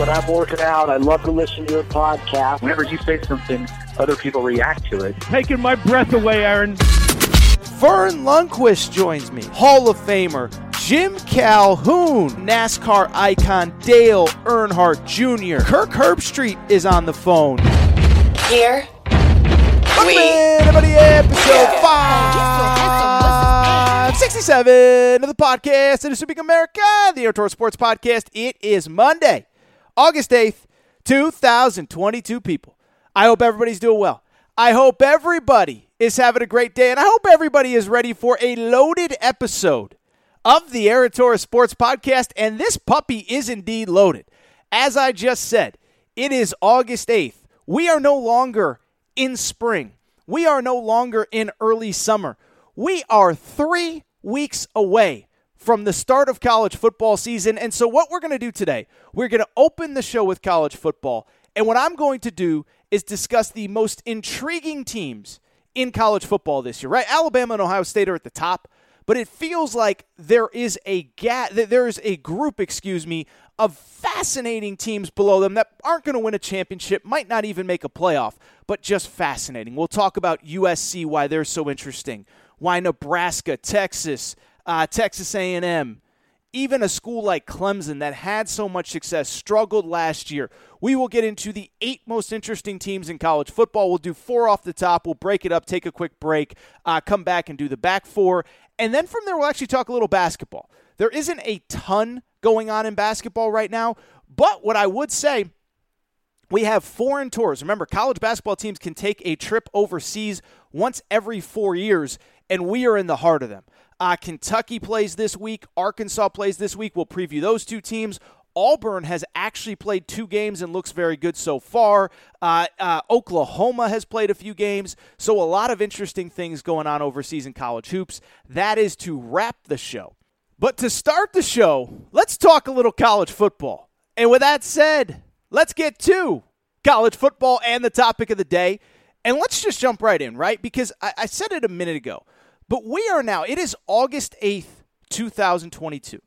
When I'm working out. I love to listen to your podcast. Whenever you say something, other people react to it. Taking my breath away, Aaron. Verne Lundquist joins me. Hall of Famer Jim Calhoun, NASCAR icon Dale Earnhardt Jr. Kirk Herbstreit is on the phone. Here. Welcome in, everybody, episode 567 of the podcast. It is Speak America, the Aaron Torres Sports Podcast. It is Monday, August 8th, 2022, people. I hope everybody's doing well. I hope everybody is having a great day, and I hope everybody is ready for a loaded episode of the Aaron Torres Sports Podcast. And this puppy is indeed loaded. As I just said, it is August 8th. We are no longer in spring. We are no longer in early summer. We are three weeks away from the start of college football season. And so, what we're going to do today, we're going to open the show with college football. And what I'm going to do is discuss the most intriguing teams in college football this year, right? Alabama and Ohio State are at the top, but it feels like there is a gap, That there is a group, excuse me, of fascinating teams below them that aren't going to win a championship, might not even make a playoff, but just fascinating. We'll talk about USC, why they're so interesting, why Nebraska, Texas, uh, Texas A&M, even a school like Clemson that had so much success struggled last year. We will get into the eight most interesting teams in college football. We'll do four off the top. We'll break it up, take a quick break, uh, come back and do the back four. And then from there, we'll actually talk a little basketball. There isn't a ton going on in basketball right now, but what I would say, we have foreign tours. Remember, college basketball teams can take a trip overseas once every four years, and we are in the heart of them. Uh, Kentucky plays this week. Arkansas plays this week. We'll preview those two teams. Auburn has actually played two games and looks very good so far. Uh, uh, Oklahoma has played a few games. So, a lot of interesting things going on overseas in college hoops. That is to wrap the show. But to start the show, let's talk a little college football. And with that said, let's get to college football and the topic of the day. And let's just jump right in, right? Because I, I said it a minute ago. But we are now, it is August 8th, 2022.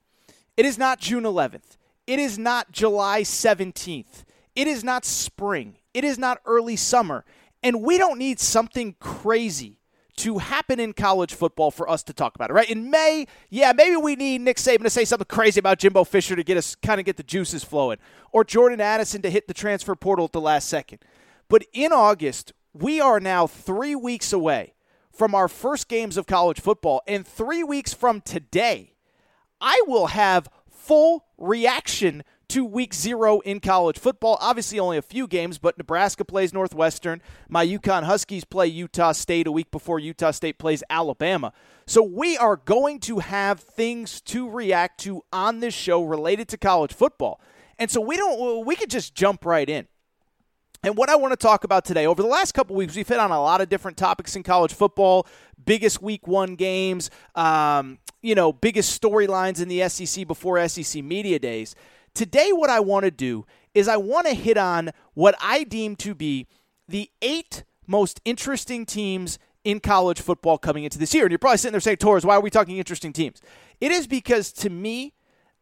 It is not June 11th. It is not July 17th. It is not spring. It is not early summer. And we don't need something crazy to happen in college football for us to talk about it, right? In May, yeah, maybe we need Nick Saban to say something crazy about Jimbo Fisher to get us kind of get the juices flowing, or Jordan Addison to hit the transfer portal at the last second. But in August, we are now three weeks away from our first games of college football. And three weeks from today, I will have full reaction to week zero in college football. Obviously, only a few games, but Nebraska plays Northwestern. My UConn Huskies play Utah State a week before Utah State plays Alabama. So we are going to have things to react to on this show related to college football. And so we don't we could just jump right in. And what I want to talk about today, over the last couple weeks, we've hit on a lot of different topics in college football, biggest week one games, um, you know, biggest storylines in the SEC before SEC Media Days. Today, what I want to do is I want to hit on what I deem to be the eight most interesting teams in college football coming into this year. And you're probably sitting there saying, Torres, why are we talking interesting teams? It is because to me,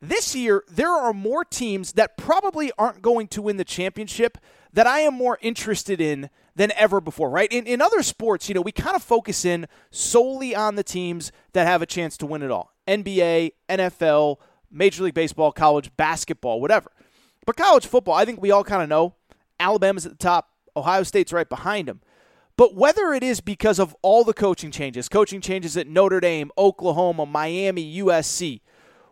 this year, there are more teams that probably aren't going to win the championship that I am more interested in than ever before, right? In, in other sports, you know, we kind of focus in solely on the teams that have a chance to win it all NBA, NFL, Major League Baseball, college basketball, whatever. But college football, I think we all kind of know Alabama's at the top, Ohio State's right behind them. But whether it is because of all the coaching changes, coaching changes at Notre Dame, Oklahoma, Miami, USC,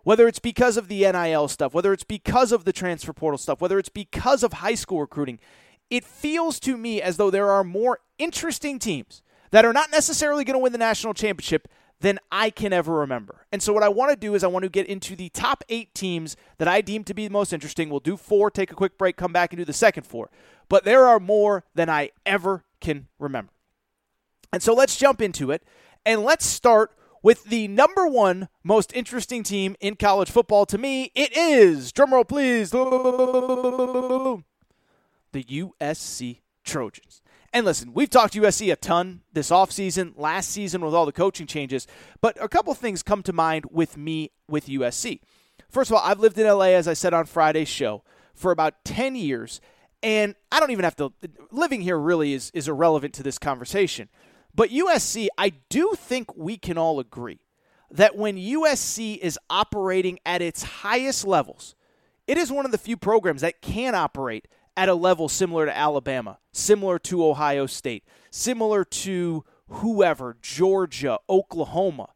whether it's because of the NIL stuff, whether it's because of the transfer portal stuff, whether it's because of high school recruiting, it feels to me as though there are more interesting teams that are not necessarily going to win the national championship than I can ever remember. And so, what I want to do is I want to get into the top eight teams that I deem to be the most interesting. We'll do four, take a quick break, come back and do the second four. But there are more than I ever can remember. And so, let's jump into it. And let's start with the number one most interesting team in college football. To me, it is, drumroll please, the USC Trojans. And listen, we've talked USC a ton this offseason, last season with all the coaching changes, but a couple things come to mind with me with USC. First of all, I've lived in LA, as I said on Friday's show, for about 10 years, and I don't even have to, living here really is, is irrelevant to this conversation. But USC, I do think we can all agree that when USC is operating at its highest levels, it is one of the few programs that can operate at a level similar to Alabama, similar to Ohio State, similar to whoever, Georgia, Oklahoma.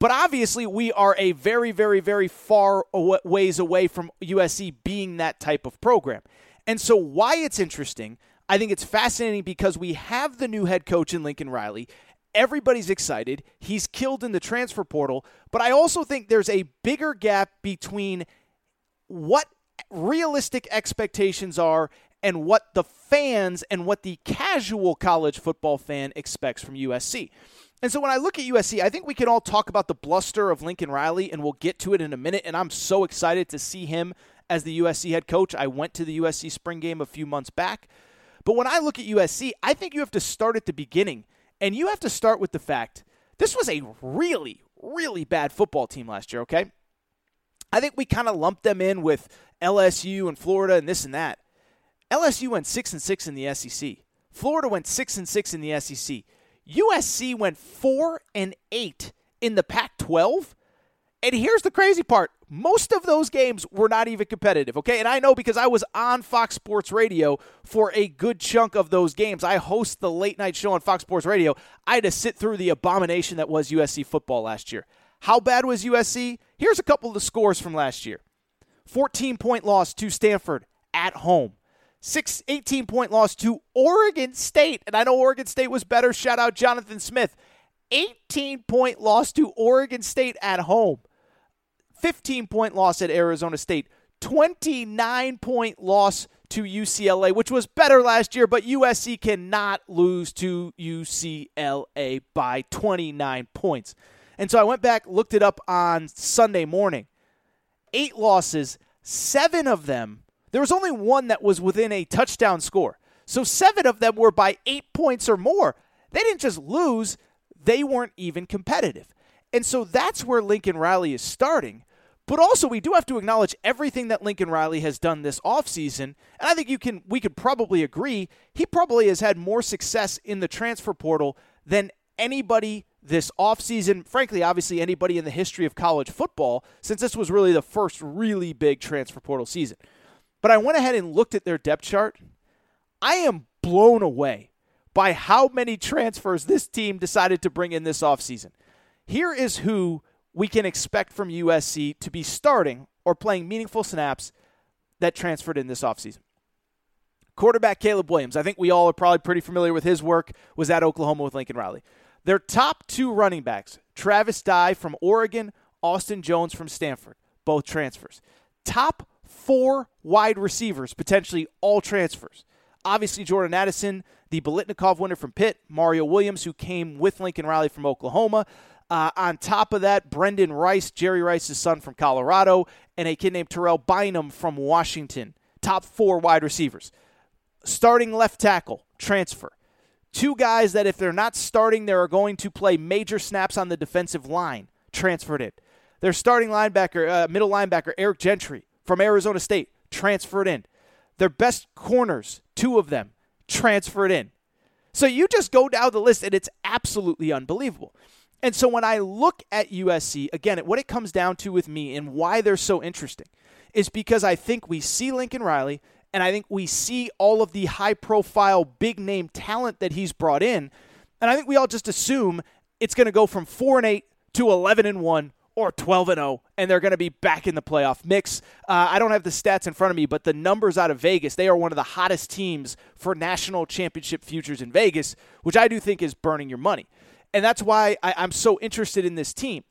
But obviously, we are a very, very, very far ways away from USC being that type of program. And so, why it's interesting, I think it's fascinating because we have the new head coach in Lincoln Riley. Everybody's excited. He's killed in the transfer portal. But I also think there's a bigger gap between what realistic expectations are and what the fans and what the casual college football fan expects from USC. And so when I look at USC, I think we can all talk about the bluster of Lincoln Riley, and we'll get to it in a minute. And I'm so excited to see him as the USC head coach. I went to the USC spring game a few months back. But when I look at USC, I think you have to start at the beginning, and you have to start with the fact this was a really, really bad football team last year, okay? I think we kind of lumped them in with LSU and Florida and this and that. LSU went 6 and 6 in the SEC. Florida went 6 and 6 in the SEC. USC went 4 and 8 in the Pac-12. And here's the crazy part. Most of those games were not even competitive, okay? And I know because I was on Fox Sports Radio for a good chunk of those games. I host the late night show on Fox Sports Radio. I had to sit through the abomination that was USC football last year. How bad was USC? Here's a couple of the scores from last year 14 point loss to Stanford at home. Six, 18 point loss to Oregon State. And I know Oregon State was better. Shout out Jonathan Smith. 18 point loss to Oregon State at home. 15 point loss at Arizona State. 29 point loss to UCLA, which was better last year, but USC cannot lose to UCLA by 29 points. And so I went back, looked it up on Sunday morning. Eight losses, seven of them, there was only one that was within a touchdown score. So seven of them were by eight points or more. They didn't just lose, they weren't even competitive. And so that's where Lincoln Riley is starting. But also we do have to acknowledge everything that Lincoln Riley has done this offseason. And I think you can we could probably agree he probably has had more success in the transfer portal than anybody this offseason. Frankly, obviously, anybody in the history of college football, since this was really the first really big transfer portal season. But I went ahead and looked at their depth chart. I am blown away by how many transfers this team decided to bring in this offseason. Here is who we can expect from USC to be starting or playing meaningful snaps that transferred in this offseason. Quarterback Caleb Williams, I think we all are probably pretty familiar with his work, was at Oklahoma with Lincoln Riley. Their top two running backs, Travis Dye from Oregon, Austin Jones from Stanford, both transfers. Top four wide receivers, potentially all transfers. Obviously, Jordan Addison, the Biletnikoff winner from Pitt, Mario Williams, who came with Lincoln Riley from Oklahoma. Uh, on top of that, Brendan Rice, Jerry Rice's son from Colorado, and a kid named Terrell Bynum from Washington. Top four wide receivers. Starting left tackle, transfer. Two guys that, if they're not starting, they are going to play major snaps on the defensive line. Transferred in. Their starting linebacker, uh, middle linebacker, Eric Gentry from Arizona State, transferred in. Their best corners, two of them, transferred in. So you just go down the list and it's absolutely unbelievable. And so when I look at USC, again, what it comes down to with me and why they're so interesting is because I think we see Lincoln Riley and I think we see all of the high profile, big name talent that he's brought in. And I think we all just assume it's going to go from 4 and 8 to 11 and 1 or 12 and 0 and they're going to be back in the playoff mix. Uh, I don't have the stats in front of me, but the numbers out of Vegas, they are one of the hottest teams for national championship futures in Vegas, which I do think is burning your money. And that's why I, I'm so interested in this team.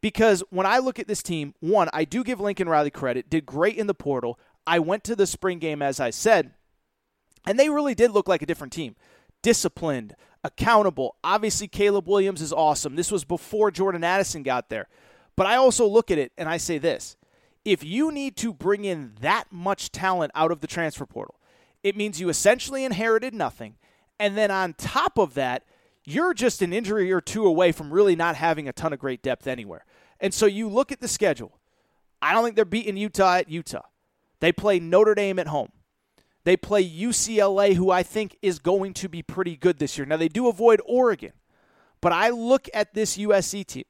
Because when I look at this team, one, I do give Lincoln Riley credit, did great in the portal. I went to the spring game, as I said, and they really did look like a different team. Disciplined, accountable. Obviously, Caleb Williams is awesome. This was before Jordan Addison got there. But I also look at it and I say this if you need to bring in that much talent out of the transfer portal, it means you essentially inherited nothing. And then on top of that, you're just an injury or two away from really not having a ton of great depth anywhere. And so you look at the schedule. I don't think they're beating Utah at Utah. They play Notre Dame at home. They play UCLA, who I think is going to be pretty good this year. Now, they do avoid Oregon, but I look at this USC team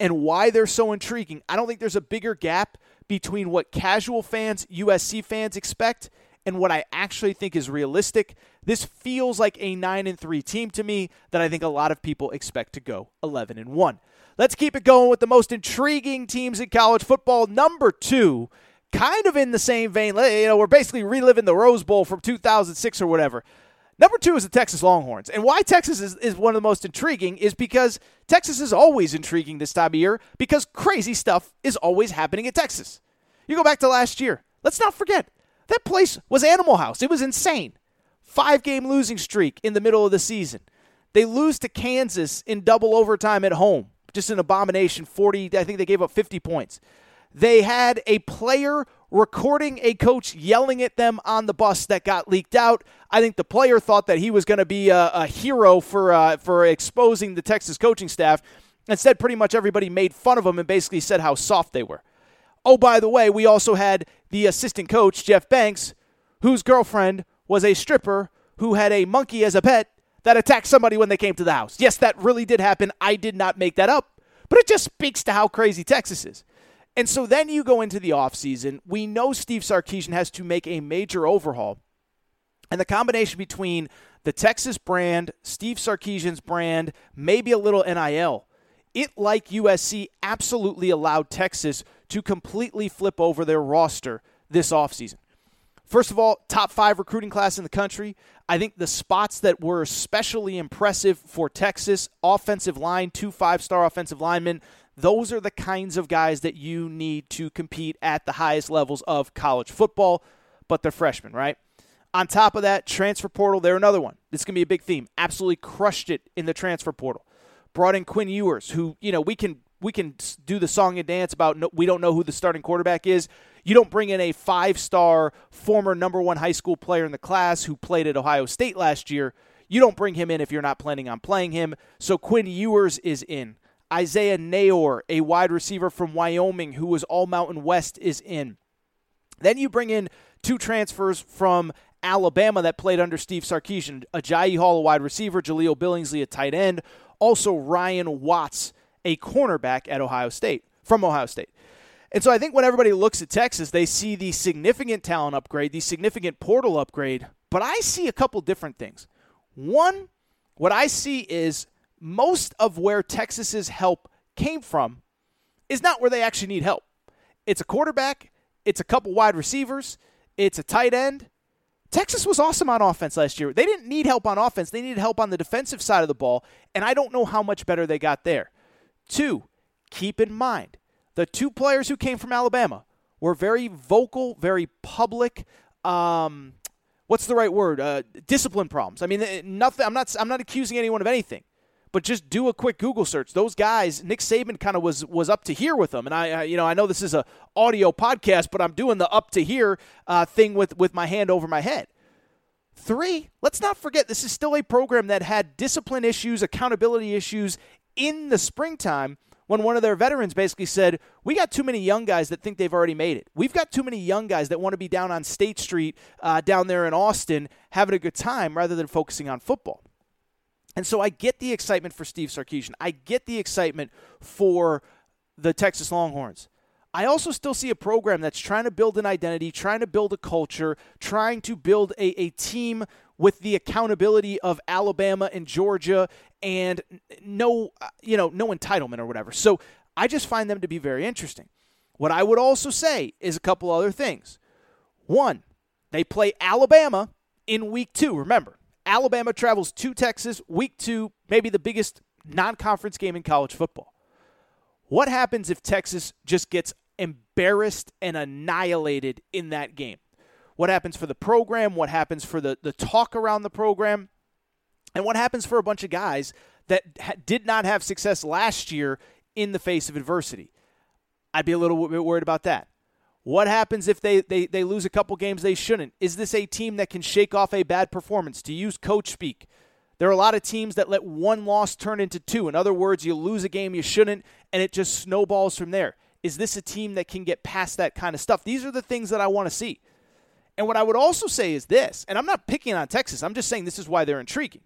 and why they're so intriguing. I don't think there's a bigger gap between what casual fans, USC fans expect, and what I actually think is realistic. This feels like a 9 and 3 team to me that I think a lot of people expect to go 11 and 1. Let's keep it going with the most intriguing teams in college football. Number 2 kind of in the same vein. You know, we're basically reliving the Rose Bowl from 2006 or whatever. Number two is the Texas Longhorns. And why Texas is, is one of the most intriguing is because Texas is always intriguing this time of year because crazy stuff is always happening at Texas. You go back to last year. Let's not forget, that place was Animal House. It was insane. Five game losing streak in the middle of the season. They lose to Kansas in double overtime at home. Just an abomination. 40, I think they gave up 50 points. They had a player recording a coach yelling at them on the bus that got leaked out. I think the player thought that he was going to be a, a, hero for uh, for exposing the Texas coaching staff. Instead, pretty much everybody made fun of him and basically said how soft they were. Oh, by the way, we also had the assistant coach, Jeff Banks, whose girlfriend was a stripper who had a monkey as a pet that attacked somebody when they came to the house. Yes, that really did happen. I did not make that up, but it just speaks to how crazy Texas is. And so then you go into the offseason. We know Steve Sarkisian has to make a major overhaul. And the combination between the Texas brand, Steve Sarkisian's brand, maybe a little NIL, it, like USC, absolutely allowed Texas to completely flip over their roster this offseason. First of all, top five recruiting class in the country. I think the spots that were especially impressive for Texas offensive line, two five star offensive linemen, those are the kinds of guys that you need to compete at the highest levels of college football, but they're freshmen, right? On top of that, transfer portal, they're another one. This is going to be a big theme. Absolutely crushed it in the transfer portal. Brought in Quinn Ewers, who, you know, we can we can do the song and dance about no, we don't know who the starting quarterback is. You don't bring in a five-star former number 1 high school player in the class who played at Ohio State last year. You don't bring him in if you're not planning on playing him. So Quinn Ewers is in. Isaiah Neyor, a wide receiver from Wyoming who was all Mountain West, is in. Then you bring in two transfers from Alabama that played under Steve Sarkisian Agiye Hall, a wide receiver, Jahleel Billingsley, a tight end, also Ryan Watts, a cornerback at Ohio State, from Ohio State. And so I think when everybody looks at Texas, they see the significant talent upgrade, the significant portal upgrade, but I see a couple different things. One, what I see is most of where Texas's help came from is not where they actually need help. It's a quarterback, it's a couple wide receivers, it's a tight end. Texas was awesome on offense last year. They didn't need help on offense, they needed help on the defensive side of the ball, and I don't know how much better they got there. Two, keep in mind the two players who came from Alabama were very vocal, very public. Um, what's the right word? Uh, discipline problems. I mean, nothing. I'm not. I'm not accusing anyone of anything but just do a quick Google search. Those guys, Nick Saban kind of was was up to here with them, and I, I, you know, I know this is a audio podcast, but I'm doing the up to here uh, thing with with my hand over my head. Three, let's not forget this is still a program that had discipline issues, accountability issues in the springtime when one of their veterans basically said, We got too many young guys that think they've already made it. We've got too many young guys that want to be down on State Street, uh, down there in Austin, having a good time rather than focusing on football. And so I get the excitement for Steve Sarkisian. I get the excitement for the Texas Longhorns. I also still see a program that's trying to build an identity, trying to build a culture, trying to build a, a team with the accountability of Alabama and Georgia and no you know no entitlement or whatever. So I just find them to be very interesting. What I would also say is a couple other things. One, they play Alabama in week 2. Remember, Alabama travels to Texas week 2, maybe the biggest non-conference game in college football. What happens if Texas just gets embarrassed and annihilated in that game? what happens for the program, what happens for the, the talk around the program, and what happens for a bunch of guys that ha- did not have success last year in the face of adversity. I'd be a little bit worried about that. What happens if they, they, they lose a couple games they shouldn't? Is this a team that can shake off a bad performance? To use coach speak, there are a lot of teams that let one loss turn into two. In other words, you lose a game you shouldn't, and it just snowballs from there. Is this a team that can get past that kind of stuff? These are the things that I want to see. And what I would also say is this, and I'm not picking on Texas. I'm just saying this is why they're intriguing.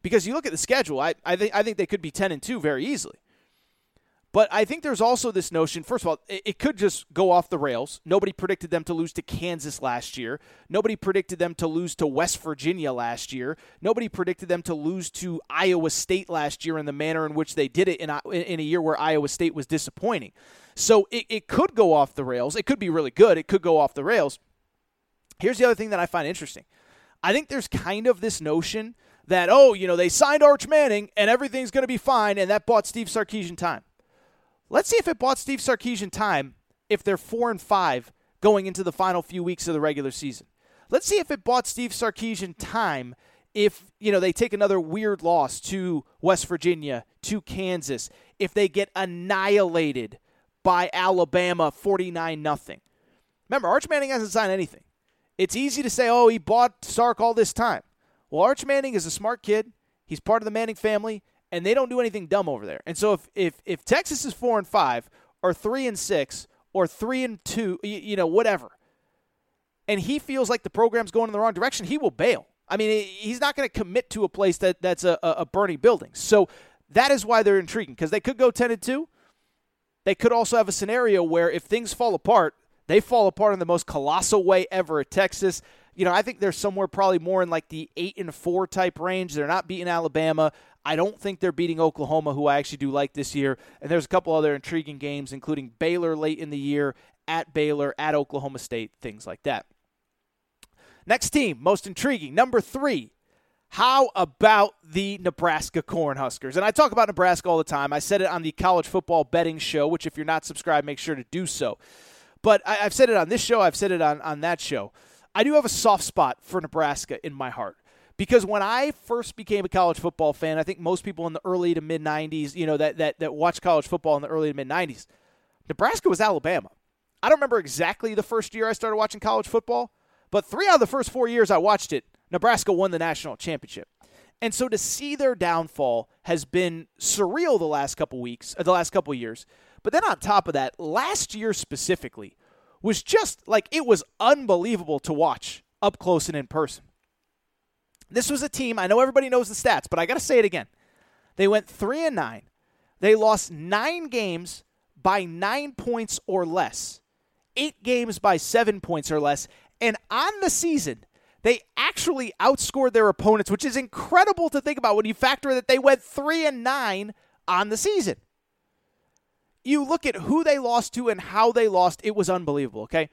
Because you look at the schedule, I, I think I think they could be 10 and 2 very easily. But I think there's also this notion, first of all, it, could just go off the rails. Nobody predicted them to lose to Kansas last year. Nobody predicted them to lose to West Virginia last year. Nobody predicted them to lose to Iowa State last year in the manner in which they did it in a, in a year where Iowa State was disappointing. So it, it could go off the rails. It could be really good. It could go off the rails. Here's the other thing that I find interesting. I think there's kind of this notion that, oh, you know, they signed Arch Manning and everything's going to be fine, and that bought Steve Sarkisian time. Let's see if it bought Steve Sarkisian time if they're four and five going into the final few weeks of the regular season. Let's see if it bought Steve Sarkisian time if you know they take another weird loss to West Virginia, to Kansas, if they get annihilated by Alabama 49 nothing. Remember, Arch Manning hasn't signed anything. It's easy to say, oh, he bought Sark all this time. Well, Arch Manning is a smart kid. He's part of the Manning family, and they don't do anything dumb over there. And so if if, if Texas is four and five, or three and six, or three and two, you, you know, whatever, and he feels like the program's going in the wrong direction, he will bail. I mean, he's not going to commit to a place that that's a, a burning building. So that is why they're intriguing because they could go ten and two. They could also have a scenario where if things fall apart, they fall apart in the most colossal way ever at Texas. You know, I think they're somewhere probably more in like the eight and four type range. They're not beating Alabama. I don't think they're beating Oklahoma, who I actually do like this year. And there's a couple other intriguing games, including Baylor late in the year, at Baylor, at Oklahoma State, things like that. Next team, most intriguing, number three. How about the Nebraska Cornhuskers? And I talk about Nebraska all the time. I said it on the college football betting show, which, if you're not subscribed, make sure to do so. But I, have said it on this show, I've said it on, on that show. I do have a soft spot for Nebraska in my heart. Because when I first became a college football fan, I think most people in the early to mid 90s, you know, that, that, that watched college football in the early to mid 90s, Nebraska was Alabama. I don't remember exactly the first year I started watching college football, but three out of the first four years I watched it, Nebraska won the national championship. And so to see their downfall has been surreal the last couple weeks, uh, the last couple years. But then on top of that, last year specifically was just like it was unbelievable to watch up close and in person. This was a team, I know everybody knows the stats, but I got to say it again. They went 3 and 9. They lost 9 games by 9 points or less. 8 games by 7 points or less, and on the season they actually outscored their opponents, which is incredible to think about when you factor that they went 3 and 9 on the season you look at who they lost to and how they lost, it was unbelievable, okay?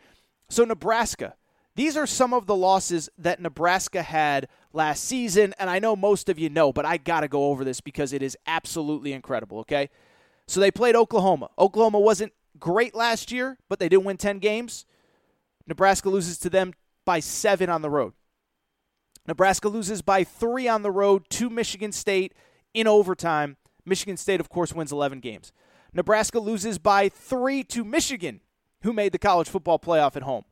So, Nebraska, these are some of the losses that Nebraska had last season, and I know most of you know, but I got to go over this because it is absolutely incredible, okay? So, they played Oklahoma. Oklahoma wasn't great last year, but they didn't win 10 games. Nebraska loses to them by seven on the road. Nebraska loses by three on the road to Michigan State in overtime. Michigan State, of course, wins 11 games. Nebraska loses by three to Michigan, who made the college football playoff at home.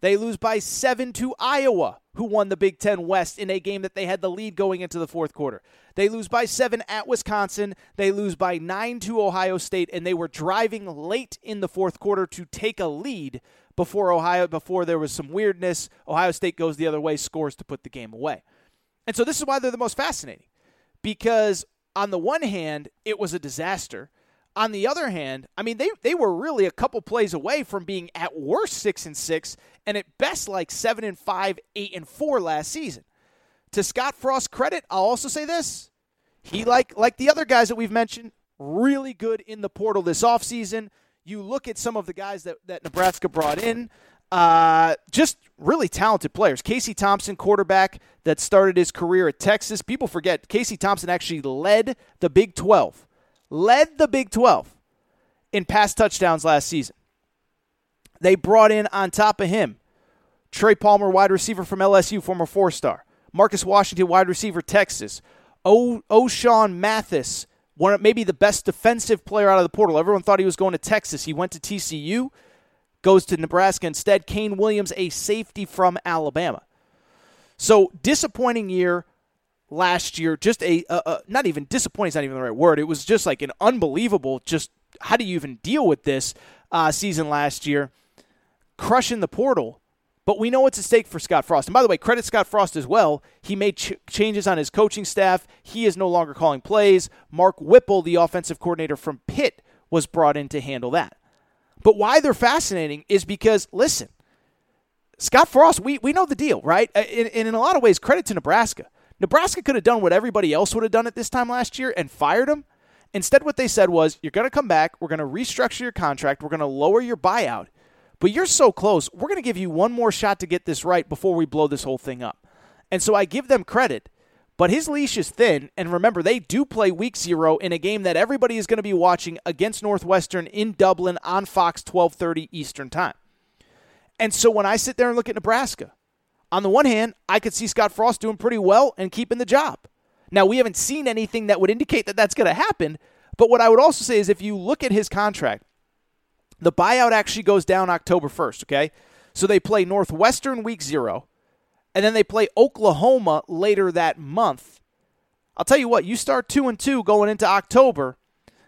They lose by seven to Iowa, who won the Big Ten West in a game that they had the lead going into the fourth quarter. They lose by seven at Wisconsin. They lose by nine to Ohio State, and they were driving late in the fourth quarter to take a lead before Ohio before there was some weirdness. Ohio State goes the other way, scores to put the game away. And so this is why they're the most fascinating because on the one hand, it was a disaster. On the other hand, I mean they they were really a couple plays away from being at worst six and six, and at best like seven and five, eight and four last season. To Scott Frost's credit, I'll also say this: he like like the other guys that we've mentioned, really good in the portal this offseason. You look at some of the guys that, that Nebraska brought in, uh, just really talented players. Casey Thompson, quarterback that started his career at Texas. People forget Casey Thompson actually led the Big 12, led the Big 12 in pass touchdowns last season. They brought in on top of him Trey Palmer, wide receiver from LSU, former four star. Marcus Washington, wide receiver, Texas. O. Ochaun Mathis, one of maybe the best defensive player out of the portal. Everyone thought he was going to Texas. He went to TCU, goes to Nebraska instead. Kane Williams, a safety from Alabama. So disappointing year last year. Just a, a, a not even disappointing is not even the right word. It was just like an unbelievable. Just how do you even deal with this uh, season last year? Crushing the portal. But we know what's at stake for Scott Frost. And by the way, credit Scott Frost as well. He made ch- changes on his coaching staff. He is no longer calling plays. Mark Whipple, the offensive coordinator from Pitt, was brought in to handle that. But why they're fascinating is because, listen, Scott Frost, we, we know the deal, right? And, and in a lot of ways, credit to Nebraska. Nebraska could have done what everybody else would have done at this time last year and fired him. Instead, what they said was, you're going to come back, we're going to restructure your contract, we're going to lower your buyout, but you're so close. We're going to give you one more shot to get this right before we blow this whole thing up. And so I give them credit, but his leash is thin. And remember, they do play week zero in a game that everybody is going to be watching against Northwestern in Dublin on Fox 1230 Eastern Time. And so when I sit there and look at Nebraska, on the one hand, I could see Scott Frost doing pretty well and keeping the job. Now, we haven't seen anything that would indicate that that's going to happen. But what I would also say is if you look at his contract, the buyout actually goes down October 1st, okay? So they play Northwestern week zero, and then they play Oklahoma later that month. I'll tell you what, you start 2 and 2 going into October,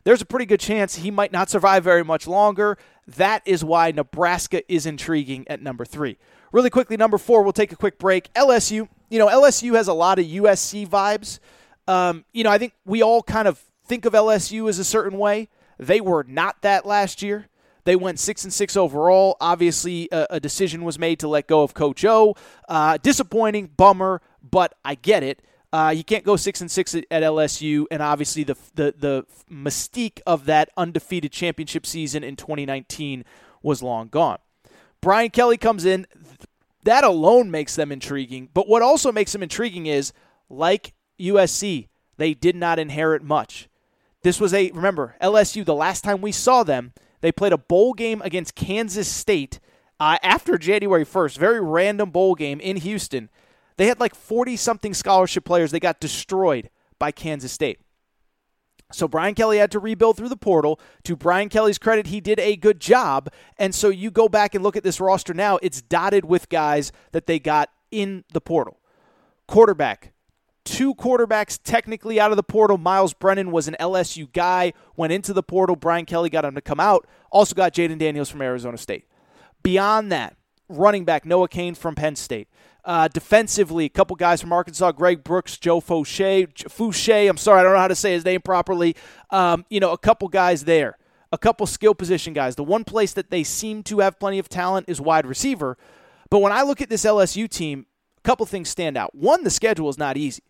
there's a pretty good chance he might not survive very much longer. That is why Nebraska is intriguing at number 3. Really quickly, number 4, we'll take a quick break. LSU, you know, LSU has a lot of USC vibes. Um, you know, I think we all kind of think of LSU as a certain way. They were not that last year. They went six and six overall. Obviously, a, a decision was made to let go of Coach O. Uh, disappointing, bummer, but I get it. Uh, you can't go six and six at, at LSU, and obviously the, the the mystique of that undefeated championship season in 2019 was long gone. Brian Kelly comes in. That alone makes them intriguing. But what also makes them intriguing is, like USC, they did not inherit much. This was a remember LSU. The last time we saw them, they played a bowl game against Kansas State uh, after January 1st. Very random bowl game in Houston. They had like 40 something scholarship players. They got destroyed by Kansas State. So Brian Kelly had to rebuild through the portal. To Brian Kelly's credit, he did a good job. And so you go back and look at this roster now, it's dotted with guys that they got in the portal. Quarterback, two quarterbacks technically out of the portal. Myles Brennan was an LSU guy, went into the portal. Brian Kelly got him to come out. Also got Jayden Daniels from Arizona State. Beyond that, running back Noah Cain from Penn State. Uh, defensively, a couple guys from Arkansas, Greg Brooks, Joe Fouché, Fouché. I'm sorry, I don't know how to say his name properly. Um, you know, a couple guys there, a couple skill position guys. The one place that they seem to have plenty of talent is wide receiver. But when I look at this LSU team, a couple things stand out. One, the schedule is not easy.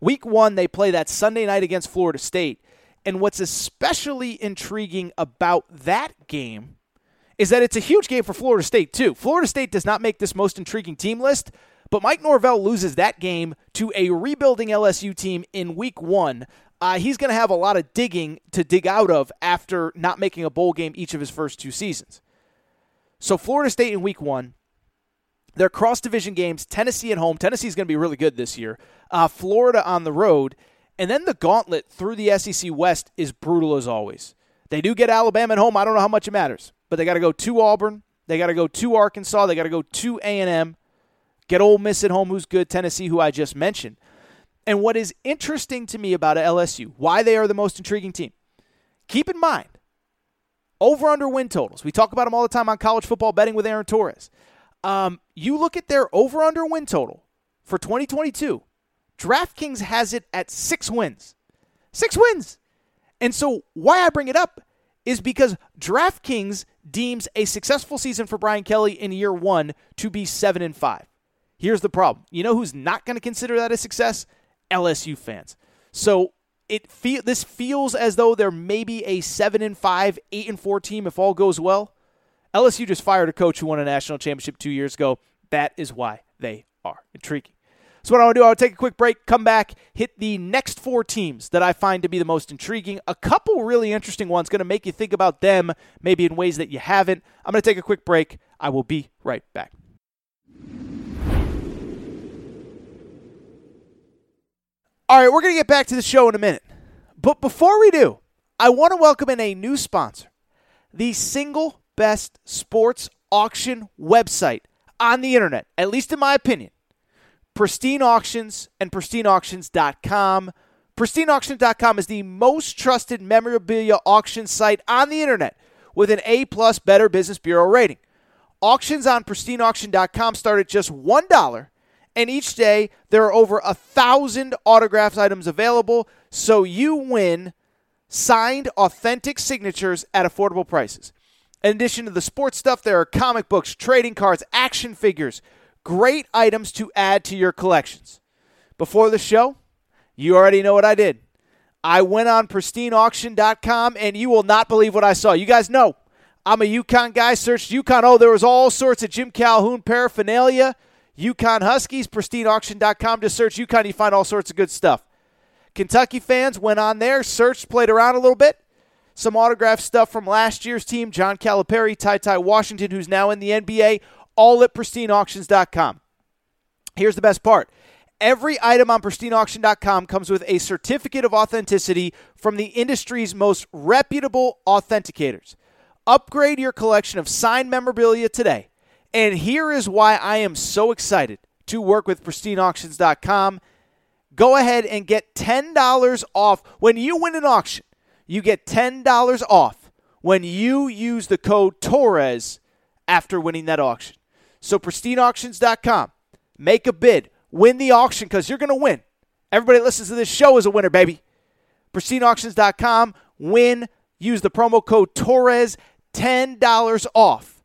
Week one, they play that Sunday night against Florida State. And what's especially intriguing about that game is that it's a huge game for Florida State, too. Florida State does not make this most intriguing team list, but Mike Norvell loses that game to a rebuilding LSU team in week one. Uh, he's going to have a lot of digging to dig out of after not making a bowl game each of his first two seasons. So, Florida State in week one, their cross division games, Tennessee at home. Tennessee's going to be really good this year. Uh, Florida on the road. And then the gauntlet through the SEC West is brutal as always. They do get Alabama at home. I don't know how much it matters, but they got to go to Auburn. They got to go to Arkansas. They got to go to A&M. Get Ole Miss at home, who's good. Tennessee, who I just mentioned. And what is interesting to me about LSU, why they are the most intriguing team, keep in mind, over under win totals. We talk about them all the time on college football betting with Aaron Torres. Um, you look at their over under win total for 2022 DraftKings has it at six wins. Six wins. And so, why I bring it up is because DraftKings deems a successful season for Brian Kelly in year one to be seven and five. Here's the problem. You know who's not going to consider that a success? LSU fans. So it feel this feels as though there may be a seven and five, eight and four team if all goes well. LSU just fired a coach who won a national championship two years ago. That is why they are intriguing. So what I want to do, I'll take a quick break, come back, hit the next four teams that I find to be the most intriguing. A couple really interesting ones, going to make you think about them maybe in ways that you haven't. I'm going to take a quick break. I will be right back. All right, we're going to get back to the show in a minute. But before we do, I want to welcome in a new sponsor, the single best sports auction website on the internet, at least in my opinion. Pristine Auctions and pristineauctions.com. Pristineauctions.com is the most trusted memorabilia auction site on the internet with an A plus Better Business Bureau rating. Auctions on pristineauction.com start at just $1 and each day there are over a thousand autographed items available, so you win signed, authentic signatures at affordable prices. In addition to the sports stuff, there are comic books, trading cards, action figures, great items to add to your collections. Before the show, you already know what I did. I went on pristineauction.com and you will not believe what I saw. You guys know I'm a UConn guy, searched UConn. Oh, there was all sorts of Jim Calhoun paraphernalia. UConn Huskies, pristineauction.com. Just search UConn, you find all sorts of good stuff. Kentucky fans went on there, searched, played around a little bit. Some autograph stuff from last year's team, John Calipari, Ty Ty Washington, who's now in the NBA, all at pristineauctions.com. Here's the best part. Every item on pristineauction.com comes with a certificate of authenticity from the industry's most reputable authenticators. Upgrade your collection of signed memorabilia today and here is why I am so excited to work with pristineauctions.com. Go ahead and get $10 off when you win an auction. You get $10 off when you use the code Torres after winning that auction. So pristineauctions.com. Make a bid. Win the auction because you're going to win. Everybody that listens to this show is a winner, baby. pristineauctions.com. Win. Use the promo code Torres. $10 off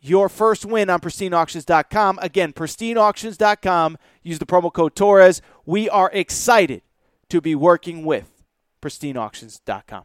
your first win on pristineauctions.com. Again, pristineauctions.com. Use the promo code Torres. We are excited to be working with pristineauctions.com.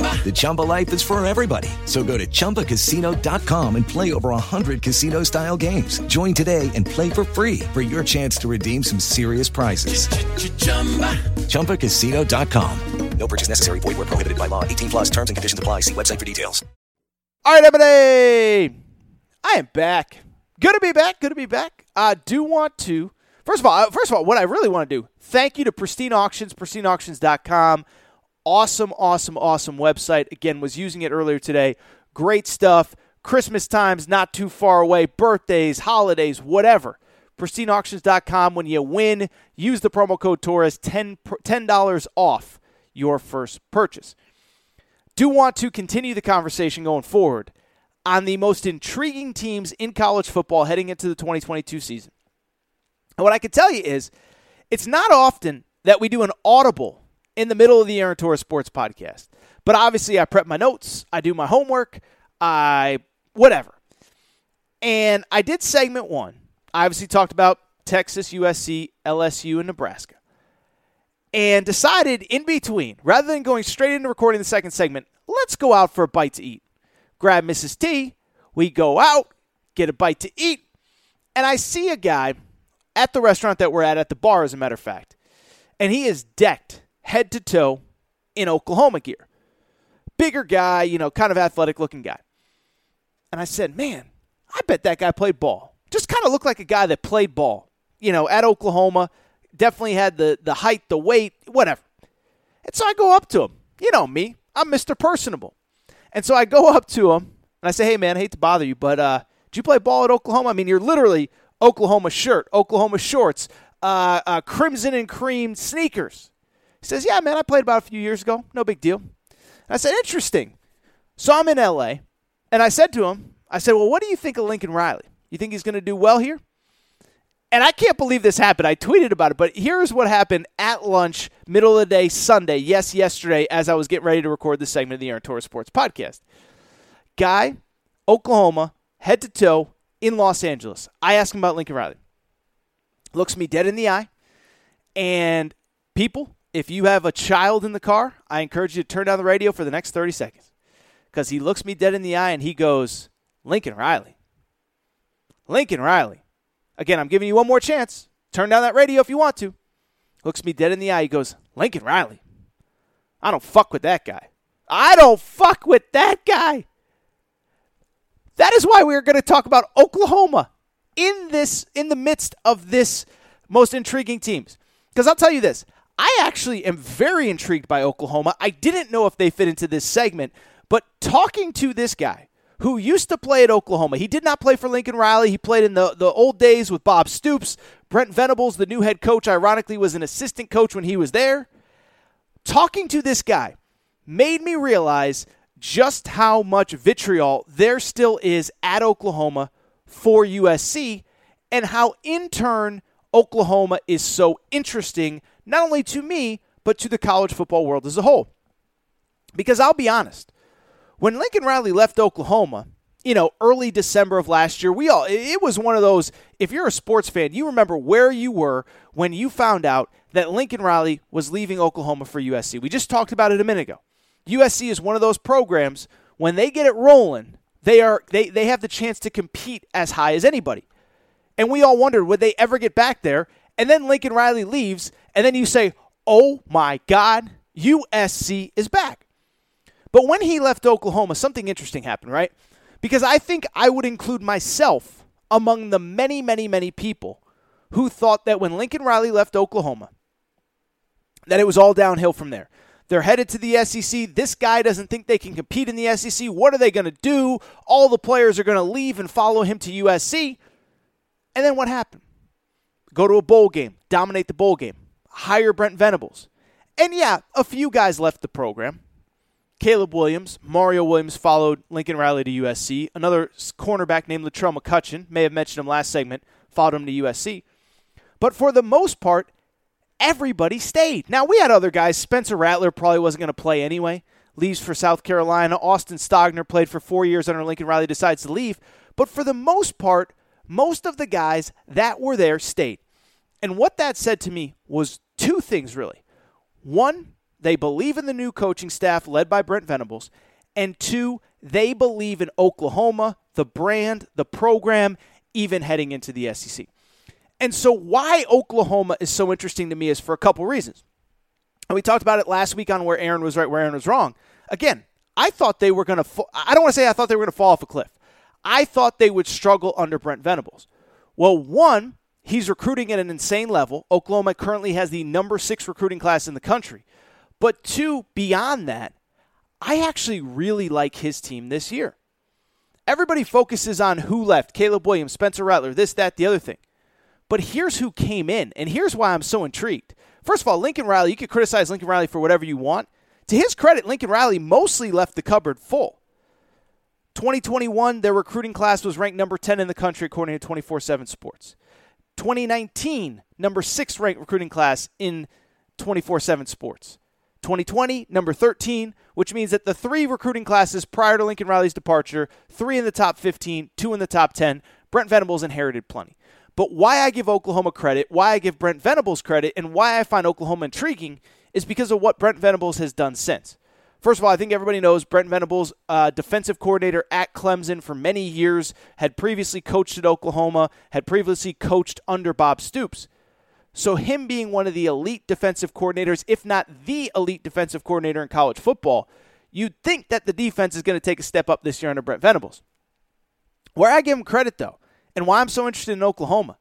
The Chumba life is for everybody. So go to ChumbaCasino.com and play over 100 casino style games. Join today and play for free for your chance to redeem some serious prizes. ChumbaCasino.com. No purchase necessary. Void where prohibited by law. 18 plus terms and conditions apply. See website for details. All right, everybody. I am back. Good to be back. Good to be back. I do want to, first of all, first of all, what I really want to do, thank you to Pristine Auctions, pristineauctions.com awesome, awesome, awesome website. Again, was using it earlier today. Great stuff. Christmas time's not too far away. Birthdays, holidays, whatever. PristineAuctions.com. When you win, use the promo code Torres, $10, $10 off your first purchase. Do want to continue the conversation going forward. on the most intriguing teams in college football heading into the 2022 season. And what I can tell you is it's not often that we do an audible in the middle of the Aaron Torres Sports podcast. But obviously, I prep my notes, I do my homework, I whatever. And I did segment one. I obviously talked about Texas, USC, LSU, and Nebraska. And decided in between, rather than going straight into recording the second segment, let's go out for a bite to eat. Grab Mrs. T, we go out, get a bite to eat, and I see a guy at the restaurant that we're at, at the bar, as a matter of fact, and he is decked head to toe in Oklahoma gear. Bigger guy, you know, kind of athletic looking guy. And I said, man, I bet that guy played ball. Just kind of looked like a guy that played ball, you know, at Oklahoma. Definitely had the, the height, the weight, whatever. And so I go up to him. You know me, I'm Mr. Personable. And so I go up to him and I say, hey, man, I hate to bother you, but uh, did you play ball at Oklahoma? I mean, you're literally Oklahoma shirt, Oklahoma shorts, uh, uh, crimson and cream sneakers. He says, yeah, man, I played about a few years ago. No big deal. And I said, interesting. So I'm in LA, and I said to him, I said, well, what do you think of Lincoln Riley? You think he's going to do well here? And I can't believe this happened. I tweeted about it, but here's what happened at lunch, middle of the day, Sunday. Yes, yesterday, as I was getting ready to record this segment of the Aaron Torres Sports podcast. Guy, Oklahoma, head to toe in Los Angeles. I asked him about Lincoln Riley. Looks me dead in the eye. And people, if you have a child in the car, I encourage you to turn down the radio for the next 30 seconds. Because he looks me dead in the eye and he goes, Lincoln Riley. Lincoln Riley. Again, I'm giving you one more chance. Turn down that radio if you want to. Looks me dead in the eye. He goes, Lincoln Riley. I don't fuck with that guy. I don't fuck with that guy. That is why we are going to talk about Oklahoma in this in the midst of this most intriguing teams. Because I'll tell you this, I actually am very intrigued by Oklahoma. I didn't know if they fit into this segment, but talking to this guy who used to play at Oklahoma, he did not play for Lincoln Riley. He played in the, the old days with Bob Stoops. Brent Venables, the new head coach, ironically was an assistant coach when he was there. Talking to this guy made me realize just how much vitriol there still is at Oklahoma for USC and how, in turn, Oklahoma is so interesting, not only to me, but to the college football world as a whole. Because I'll be honest, when Lincoln Riley left Oklahoma, you know, early December of last year, we all it was one of those if you're a sports fan, you remember where you were when you found out that Lincoln Riley was leaving Oklahoma for USC. We just talked about it a minute ago. USC is one of those programs when they get it rolling, they are they, they have the chance to compete as high as anybody. And we all wondered would they ever get back there? And then Lincoln Riley leaves, and then you say, "Oh my God, USC is back." But when he left Oklahoma, something interesting happened, right? Because I think I would include myself among the many, many, many people who thought that when Lincoln Riley left Oklahoma, that it was all downhill from there. They're headed to the SEC. This guy doesn't think they can compete in the SEC. What are they going to do? All the players are going to leave and follow him to USC. And then what happened? Go to a bowl game, dominate the bowl game, hire Brent Venables. And yeah, a few guys left the program. Caleb Williams, Mario Williams followed Lincoln Riley to USC. Another cornerback named Latrell McCutchin, may have mentioned him last segment, followed him to USC. But for the most part, everybody stayed. Now, we had other guys. Spencer Rattler probably wasn't going to play anyway. Leaves for South Carolina. Austin Stogner played for four years under Lincoln Riley, decides to leave. But for the most part, most of the guys that were there stayed. And what that said to me was two things, really. One, they believe in the new coaching staff led by Brent Venables. And two, they believe in Oklahoma, the brand, the program, even heading into the SEC. And so, why Oklahoma is so interesting to me is for a couple reasons. And we talked about it last week on where Aaron was right, where Aaron was wrong. Again, I thought they were going to, I don't want to say I thought they were going to fall off a cliff. I thought they would struggle under Brent Venables. Well, one, he's recruiting at an insane level. Oklahoma currently has the number six recruiting class in the country. But two, beyond that, I actually really like his team this year. Everybody focuses on who left Caleb Williams, Spencer Rattler, this, that, the other thing. But here's who came in, and here's why I'm so intrigued. First of all, Lincoln Riley, you could criticize Lincoln Riley for whatever you want. To his credit, Lincoln Riley mostly left the cupboard full. 2021, their recruiting class was ranked number 10 in the country according to 24 7 Sports. 2019, number 6 ranked recruiting class in 24 7 Sports. 2020, number 13, which means that the three recruiting classes prior to Lincoln Riley's departure, three in the top 15, two in the top 10, Brent Venables inherited plenty. But why I give Oklahoma credit, why I give Brent Venables credit, and why I find Oklahoma intriguing is because of what Brent Venables has done since. First of all, I think everybody knows Brent Venables, uh, defensive coordinator at Clemson for many years, had previously coached at Oklahoma, had previously coached under Bob Stoops. So, him being one of the elite defensive coordinators, if not the elite defensive coordinator in college football, you'd think that the defense is going to take a step up this year under Brent Venables. Where I give him credit, though, and why I'm so interested in Oklahoma,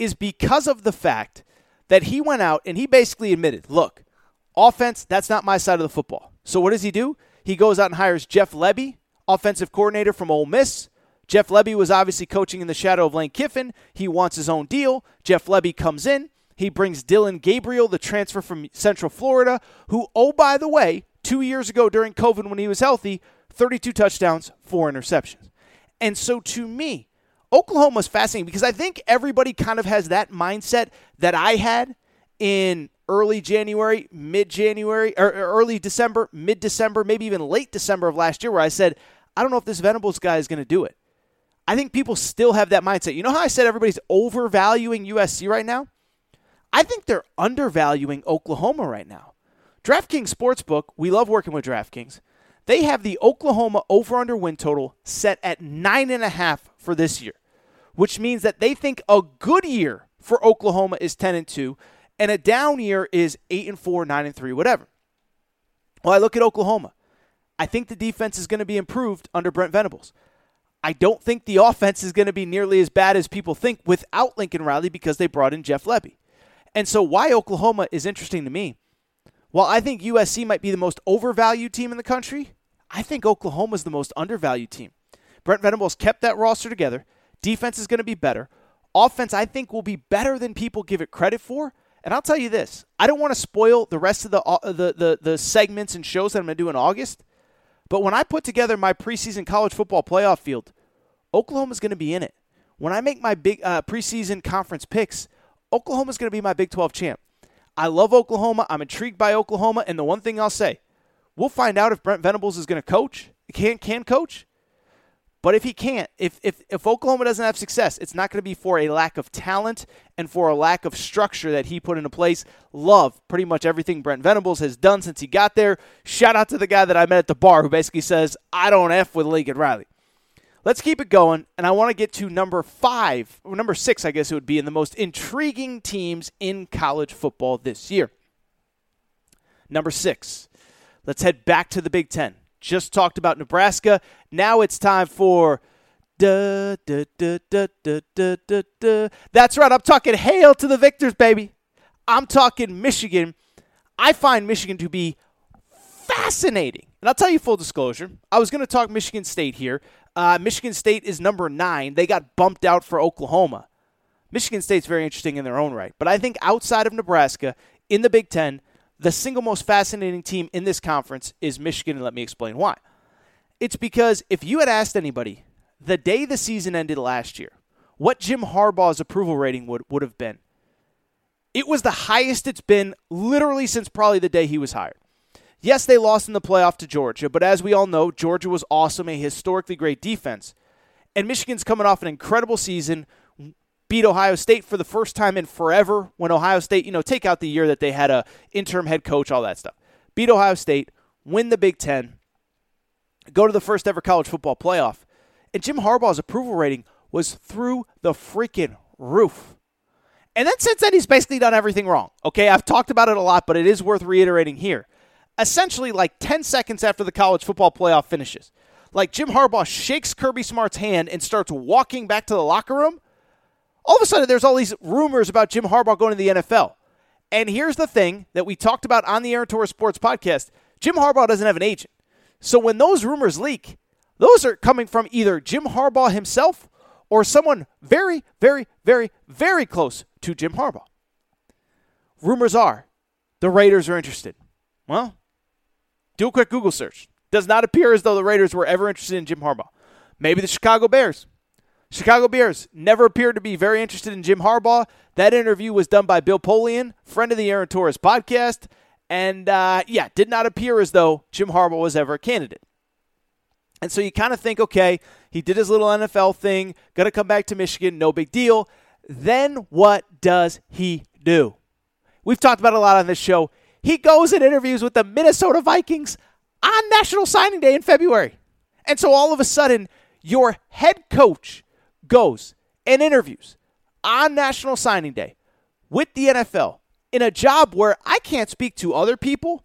is because of the fact that he went out and he basically admitted, look, offense, that's not my side of the football. So what does he do? He goes out and hires Jeff Lebby, offensive coordinator from Ole Miss. Jeff Lebby was obviously coaching in the shadow of Lane Kiffin. He wants his own deal. Jeff Lebby comes in. He brings Dillon Gabriel, the transfer from Central Florida, who, oh, by the way, two years ago during COVID when he was healthy, 32 touchdowns, four interceptions. And so to me, Oklahoma's fascinating because I think everybody kind of has that mindset that I had in early January, mid January, or early December, mid December, maybe even late December of last year, where I said, I don't know if this Venables guy is going to do it. I think people still have that mindset. You know how I said everybody's overvaluing USC right now? I think they're undervaluing Oklahoma right now. DraftKings Sportsbook, we love working with DraftKings. They have the Oklahoma over under win total set at nine and a half for this year, which means that they think a good year for Oklahoma is 10 and 2 and a down year is 8 and 4, 9 and 3, whatever. Well, I look at Oklahoma. I think the defense is going to be improved under Brent Venables. I don't think the offense is going to be nearly as bad as people think without Lincoln Riley because they brought in Jeff Lebby. And so, why Oklahoma is interesting to me. While I think USC might be the most overvalued team in the country, I think Oklahoma is the most undervalued team. Brent Venables kept that roster together. Defense is going to be better. Offense, I think, will be better than people give it credit for. And I'll tell you this: I don't want to spoil the rest of the uh, the the, the segments and shows that I'm going to do in August. But when I put together my preseason college football playoff field, Oklahoma's going to be in it. When I make my big uh, preseason conference picks, Oklahoma's going to be my Big 12 champ. I love Oklahoma. I'm intrigued by Oklahoma. And the one thing I'll say, we'll find out if Brent Venables is going to coach. Can can coach. But if he can't, if, if, if Oklahoma doesn't have success, it's not going to be for a lack of talent and for a lack of structure that he put into place. Love pretty much everything Brent Venables has done since he got there. Shout out to the guy that I met at the bar who basically says, I don't F with Lincoln Riley. Let's keep it going, and I want to get to number five, or number six, I guess it would be, in the most intriguing teams in college football this year. Number six, let's head back to the Big Ten. Just talked about Nebraska. Now it's time for. Da, da, da, da, da, da, da, da. That's right. I'm talking hail to the victors, baby. I'm talking Michigan. I find Michigan to be fascinating. And I'll tell you full disclosure. I was going to talk Michigan State here. Uh, Michigan State is number nine. They got bumped out for Oklahoma. Michigan State's very interesting in their own right. But I think outside of Nebraska, in the Big Ten, the single most fascinating team in this conference is Michigan, and let me explain why. It's because if you had asked anybody the day the season ended last year, what Jim Harbaugh's approval rating would, would have been, it was the highest it's been literally since probably the day he was hired. Yes, they lost in the playoff to Georgia, but as we all know, Georgia was awesome, a historically great defense. And Michigan's coming off an incredible season, beat Ohio State for the first time in forever when Ohio State, you know, take out the year that they had a interim head coach, all that stuff. Beat Ohio State, win the Big 10, go to the first ever college football playoff. And Jim Harbaugh's approval rating was through the freaking roof. And then since then, he's basically done everything wrong. Okay, I've talked about it a lot, but it is worth reiterating here essentially like 10 seconds after the college football playoff finishes. Like Jim Harbaugh shakes Kirby Smart's hand and starts walking back to the locker room. All of a sudden, there's all these rumors about Jim Harbaugh going to the NFL. And here's the thing that we talked about on the Aaron Torres Sports podcast Jim Harbaugh doesn't have an agent. So when those rumors leak, those are coming from either Jim Harbaugh himself or someone very, very, very, very close to Jim Harbaugh. Rumors are the Raiders are interested. Well, do a quick Google search. Does not appear as though the Raiders were ever interested in Jim Harbaugh. Maybe the Chicago Bears. Chicago Bears never appeared to be very interested in Jim Harbaugh. That interview was done by Bill Polian, friend of the Aaron Torres podcast, and uh, yeah, did not appear as though Jim Harbaugh was ever a candidate. And so you kind of think, okay, he did his little NFL thing, going to come back to Michigan, no big deal. Then what does he do? We've talked about a lot on this show. He goes and interviews with the Minnesota Vikings on National Signing Day in February. And so all of a sudden, your head coach goes and interviews on National Signing Day with the NFL in a job where I can't speak to other people,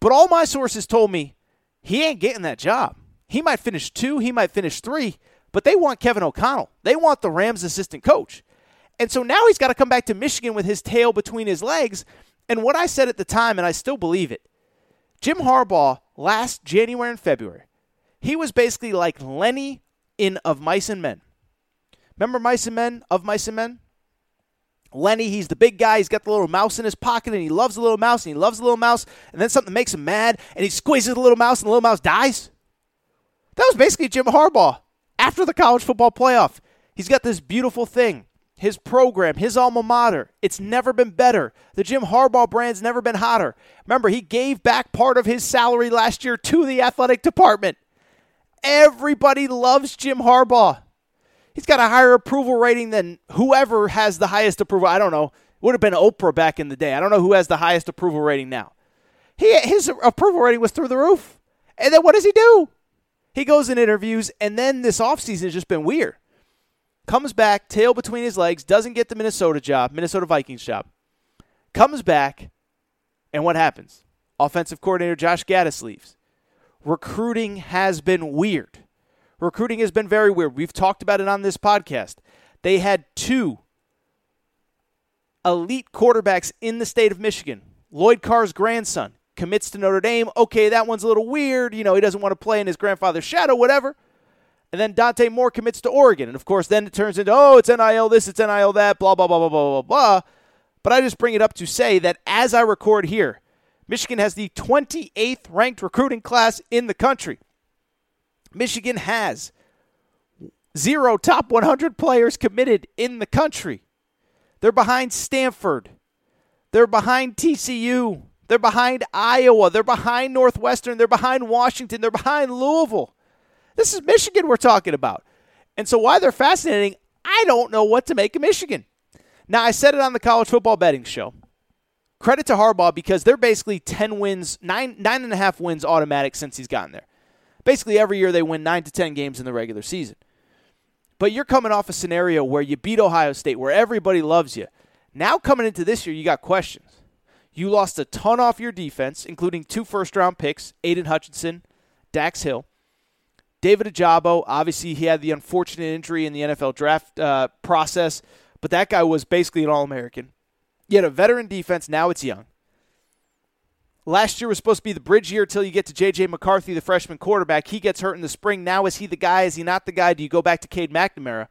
but all my sources told me he ain't getting that job. He might finish two, he might finish three, but they want Kevin O'Connell. They want the Rams assistant coach. And so now he's got to come back to Michigan with his tail between his legs. And what I said at the time, and I still believe it, Jim Harbaugh last January and February, he was basically like Lenny in Of Mice and Men. Remember Mice and Men? Of Mice and Men? Lenny, he's the big guy. He's got the little mouse in his pocket, and he loves the little mouse, and he loves the little mouse. And then something makes him mad, and he squeezes the little mouse, and the little mouse dies. That was basically Jim Harbaugh after the college football playoff. He's got this beautiful thing. His program, his alma mater, it's never been better. The Jim Harbaugh brand's never been hotter. Remember, he gave back part of his salary last year to the athletic department. Everybody loves Jim Harbaugh. He's got a higher approval rating than whoever has the highest approval. I don't know. Would have been Oprah back in the day. I don't know who has the highest approval rating now. He his approval rating was through the roof. And then what does he do? He goes in interviews, and then this offseason has just been weird. Comes back, tail between his legs, doesn't get the Minnesota job, Minnesota Vikings job. Comes back, and what happens? Offensive coordinator Josh Gattis leaves. Recruiting has been weird. Recruiting has been very weird. We've talked about it on this podcast. They had two elite quarterbacks in the state of Michigan. Lloyd Carr's grandson commits to Notre Dame. Okay, that one's a little weird. You know, he doesn't want to play in his grandfather's shadow, whatever. And then Dante Moore commits to Oregon. And of course, then it turns into, oh, it's NIL this, it's NIL that, blah, blah, blah, blah, blah, blah, blah. But I just bring it up to say that as I record here, Michigan has the 28th ranked recruiting class in the country. Michigan has zero top 100 players committed in the country. They're behind Stanford. They're behind TCU. They're behind Iowa. They're behind Northwestern. They're behind Washington. They're behind Louisville. This is Michigan we're talking about. And so, why they're fascinating, I don't know what to make of Michigan. Now, I said it on the college football betting show. Credit to Harbaugh because they're basically 10 wins, nine, nine and a half wins automatic since he's gotten there. Basically, every year they win nine to 10 games in the regular season. But you're coming off a scenario where you beat Ohio State, where everybody loves you. Now, coming into this year, you got questions. You lost a ton off your defense, including two first round picks Aidan Hutchinson, Dax Hill. David Ojabo, obviously, he had the unfortunate injury in the NFL draft uh, process, but that guy was basically an All American. You had a veteran defense, now it's young. Last year was supposed to be the bridge year until you get to J.J. McCarthy, the freshman quarterback. He gets hurt in the spring. Now, is he the guy? Is he not the guy? Do you go back to Cade McNamara?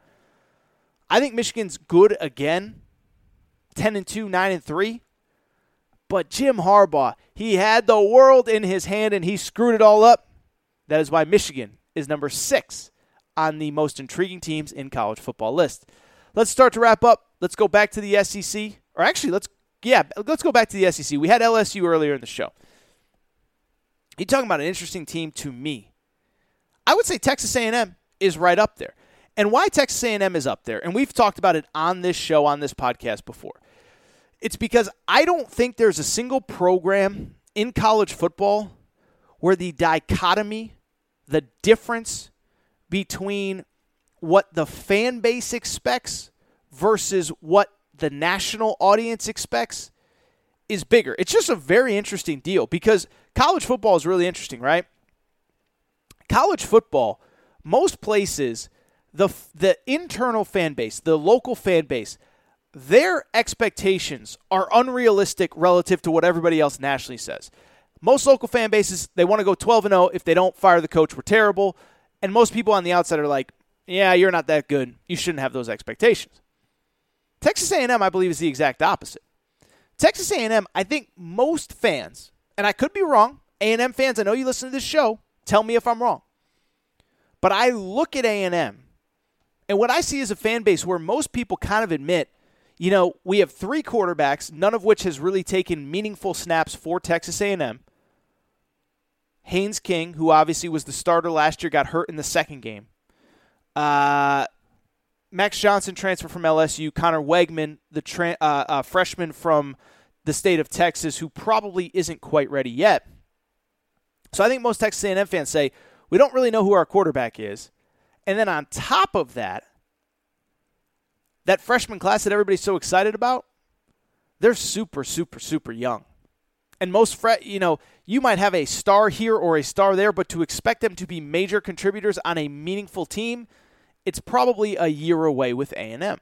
I think Michigan's good again 10 and 2, 9 and 3. But Jim Harbaugh, he had the world in his hand and he screwed it all up. That is why Michigan is number six on the most intriguing teams in college football list. Let's start to wrap up. Let's go back to the SEC. Or actually, let's yeah, let's go back to the SEC. We had LSU earlier in the show. You're talking about an interesting team to me. I would say Texas A&M is right up there. And why Texas A&M is up there, and we've talked about it on this show, on this podcast before. It's because I don't think there's a single program in college football where the dichotomy, the difference between what the fan base expects versus what the national audience expects is bigger. It's just a very interesting deal because college football is really interesting, right? College football, most places, the the internal fan base, the local fan base, their expectations are unrealistic relative to what everybody else nationally says. Most local fan bases, they want to go 12 and 0 if they don't fire the coach, we're terrible. And most people on the outside are like, "Yeah, you're not that good. You shouldn't have those expectations." Texas A&M, I believe, is the exact opposite. Texas A&M, I think most fans, and I could be wrong, A&M fans, I know you listen to this show, tell me if I'm wrong. But I look at A&M, and what I see is a fan base where most people kind of admit, you know, we have three quarterbacks, none of which has really taken meaningful snaps for Texas A&M. Haynes King, who obviously was the starter last year, got hurt in the second game. Uh, Max Johnson transfer from LSU. Conner Weigman, the tra- uh, uh, freshman from the state of Texas, who probably isn't quite ready yet. So I think most Texas A&M fans say we don't really know who our quarterback is, and then on top of that, that freshman class that everybody's so excited about, they're super, super, super young. And most, fre- you know, you might have a star here or a star there, but to expect them to be major contributors on a meaningful team, it's probably a year away with A&M.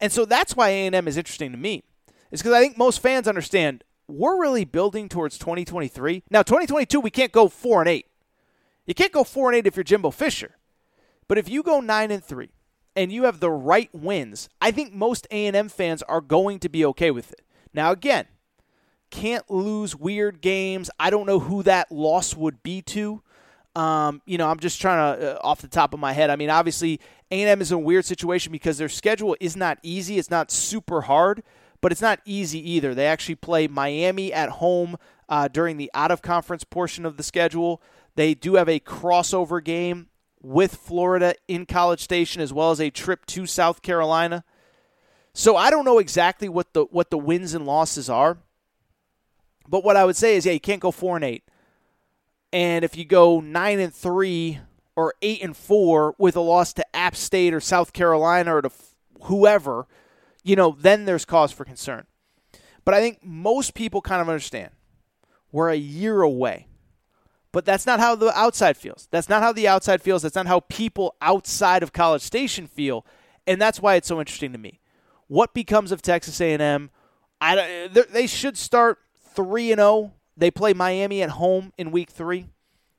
And so that's why A&M is interesting to me. Is because I think most fans understand we're really building towards 2023. Now, 2022 we can't go 4 and 8. You can't go 4 and 8 if you're Jimbo Fisher. But if you go 9 and 3 and you have the right wins, I think most A&M fans are going to be okay with it. Now again, can't lose weird games. I don't know who that loss would be to. Um, you know, I'm just trying to, uh, off the top of my head. I mean, obviously, A&M is in a weird situation because their schedule is not easy. It's not super hard, but it's not easy either. They actually play Miami at home uh, during the out of conference portion of the schedule. They do have a crossover game with Florida in College Station, as well as a trip to South Carolina. So I don't know exactly what the what the wins and losses are. But what I would say is, yeah, you can't go four and eight. And if you go nine and three or eight and four with a loss to App State or South Carolina or to whoever, you know, then there's cause for concern. But I think most people kind of understand we're a year away. But that's not how the outside feels. That's not how the outside feels. That's not how people outside of College Station feel, and that's why it's so interesting to me. What becomes of Texas A&M? I, eh, they should start three and zero oh. They play Miami at home in week three.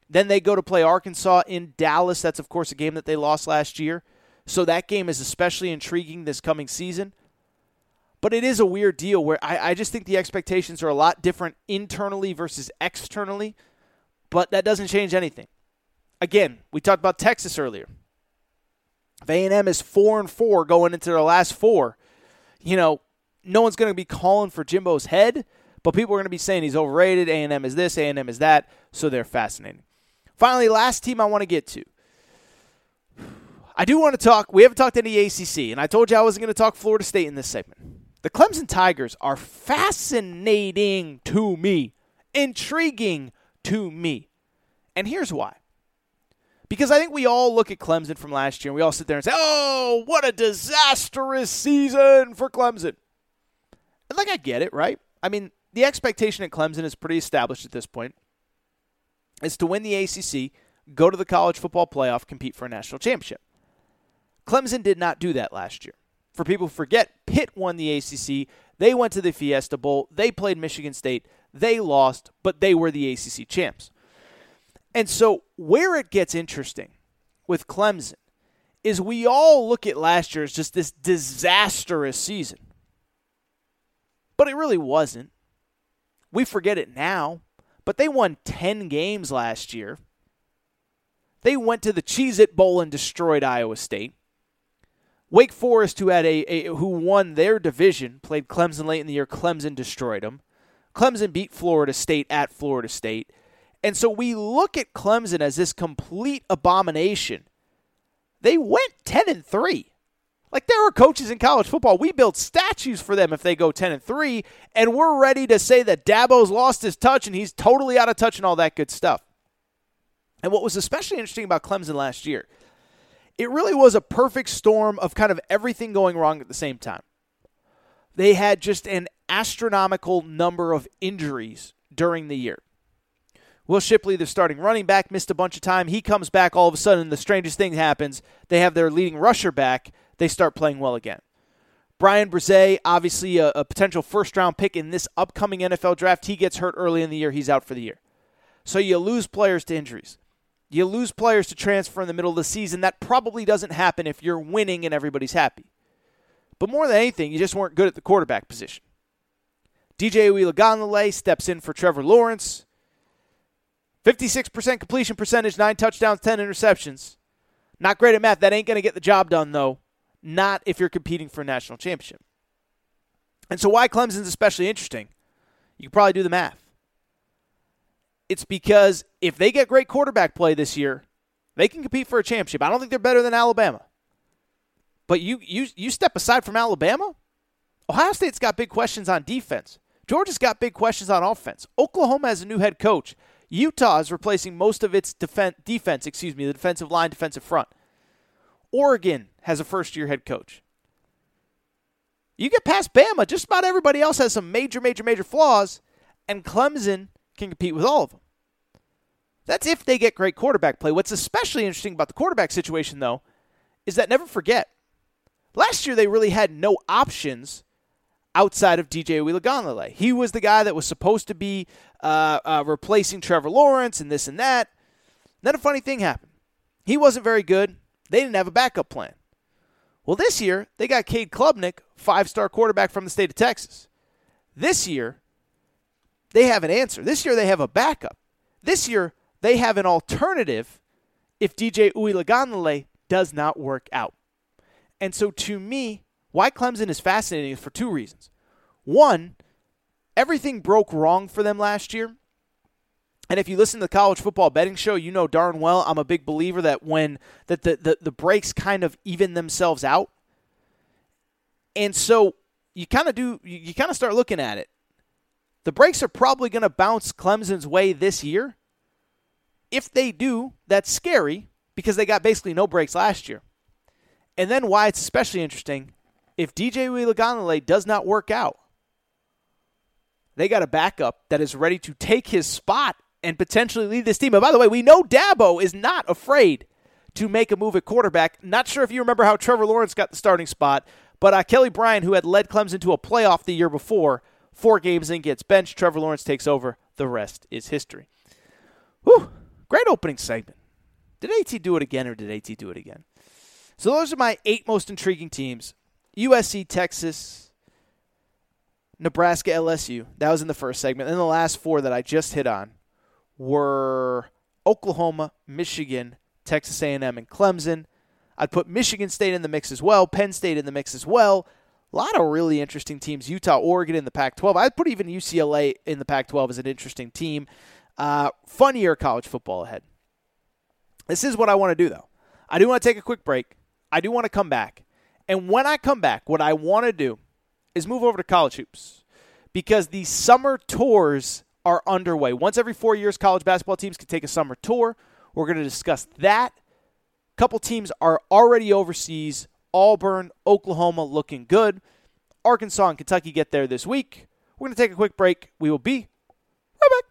Then they go to play Arkansas in Dallas. That's, of course, a game that they lost last year. So that game is especially intriguing this coming season. But it is a weird deal where I, I just think the expectations are a lot different internally versus externally. But that doesn't change anything. Again, we talked about Texas earlier. If A&M is four and four going into their last four, you know, no one's going to be calling for Jimbo's head. But people are going to be saying he's overrated. A&M is this, A&M is that. So they're fascinating. Finally, last team I want to get to. I do want to talk. We haven't talked any ACC, and I told you I wasn't going to talk Florida State in this segment. The Clemson Tigers are fascinating to me, intriguing to me. And here's why. Because I think we all look at Clemson from last year and we all sit there and say, oh, what a disastrous season for Clemson. And like, I get it, right? I mean, the expectation at Clemson is pretty established at this point. Is to win the ACC, go to the college football playoff, compete for a national championship. Clemson did not do that last year. For people who forget, Pitt won the ACC. They went to the Fiesta Bowl. They played Michigan State. They lost, but they were the ACC champs. And so, where it gets interesting with Clemson is we all look at last year as just this disastrous season. But it really wasn't. We forget it now, but they won 10 games last year. They went to the Cheez It Bowl and destroyed Iowa State. Wake Forest, who had a, a, who won their division, played Clemson late in the year. Clemson destroyed them. Clemson beat Florida State at Florida State. And so we look at Clemson as this complete abomination. They went 10 and 3. Like there are coaches in college football, we build statues for them if they go 10 and 3, and we're ready to say that Dabo's lost his touch and he's totally out of touch and all that good stuff. And what was especially interesting about Clemson last year, it really was a perfect storm of kind of everything going wrong at the same time. They had just an astronomical number of injuries during the year. Will Shipley, the starting running back, missed a bunch of time. He comes back all of a sudden. The strangest thing happens. They have their leading rusher back they start playing well again. Bryan Bresee, obviously a, a potential first round pick in this upcoming NFL draft, he gets hurt early in the year. He's out for the year. So you lose players to injuries. You lose players to transfer in the middle of the season. That probably doesn't happen if you're winning and everybody's happy. But more than anything, you just weren't good at the quarterback position. DJ Uiagalelei steps in for Trevor Lawrence. 56% completion percentage, nine touchdowns, 10 interceptions. Not great at math. That ain't going to get the job done, though. Not if you're competing for a national championship. And so, why Clemson's especially interesting, you can probably do the math. It's because if they get great quarterback play this year, they can compete for a championship. I don't think they're better than Alabama. But you you you step aside from Alabama, Ohio State's got big questions on defense. Georgia's got big questions on offense. Oklahoma has a new head coach. Utah is replacing most of its defen- defense, excuse me, the defensive line, defensive front. Oregon has a first year head coach. You get past Bama, just about everybody else has some major, major, major flaws, and Clemson can compete with all of them. That's if they get great quarterback play. What's especially interesting about the quarterback situation, though, is that never forget, last year they really had no options outside of DJ Uiagalelei. He was the guy that was supposed to be uh, uh, replacing Trevor Lawrence and this and that. Then a funny thing happened. He wasn't very good. They didn't have a backup plan. Well, this year they got Cade Klubnik, five-star quarterback from the state of Texas. This year they have an answer. This year they have a backup. This year they have an alternative if DJ Uiagalelei does not work out. And so to me, why Clemson is fascinating is for two reasons. One, everything broke wrong for them last year. And if you listen to the college football betting show, you know darn well I'm a big believer that when that the, the, the breaks kind of even themselves out. And so you kind of do you, kind of start looking at it. The breaks are probably going to bounce Clemson's way this year. If they do, that's scary because they got basically no breaks last year. And then why it's especially interesting, if DJ Uiagalelei does not work out, they got a backup that is ready to take his spot and potentially lead this team. And by the way, we know Dabo is not afraid to make a move at quarterback. Not sure if you remember how Trevor Lawrence got the starting spot, but uh, Kelly Bryant, who had led Clemson to a playoff the year before, four games in gets benched. Trevor Lawrence takes over. The rest is history. Whew, great opening segment. Did AT do it again or did AT do it again? So those are my eight most intriguing teams. USC, Texas, Nebraska, LSU. That was in the first segment. And the last four that I just hit on were Oklahoma, Michigan, Texas A&M, and Clemson. I'd put Michigan State in the mix as well, Penn State in the mix as well. A lot of really interesting teams. Utah, Oregon in the Pac-12. I'd put even UCLA in the Pac-12 as an interesting team. Uh, fun year college football ahead. This is what I want to do, though. I do want to take a quick break. I do want to come back. And when I come back, what I want to do is move over to college hoops because the summer tours are underway. Once every four years, college basketball teams can take a summer tour. We're going to discuss that. A couple teams are already overseas. Auburn, Oklahoma looking good. Arkansas and Kentucky get there this week. We're going to take a quick break. We will be right back.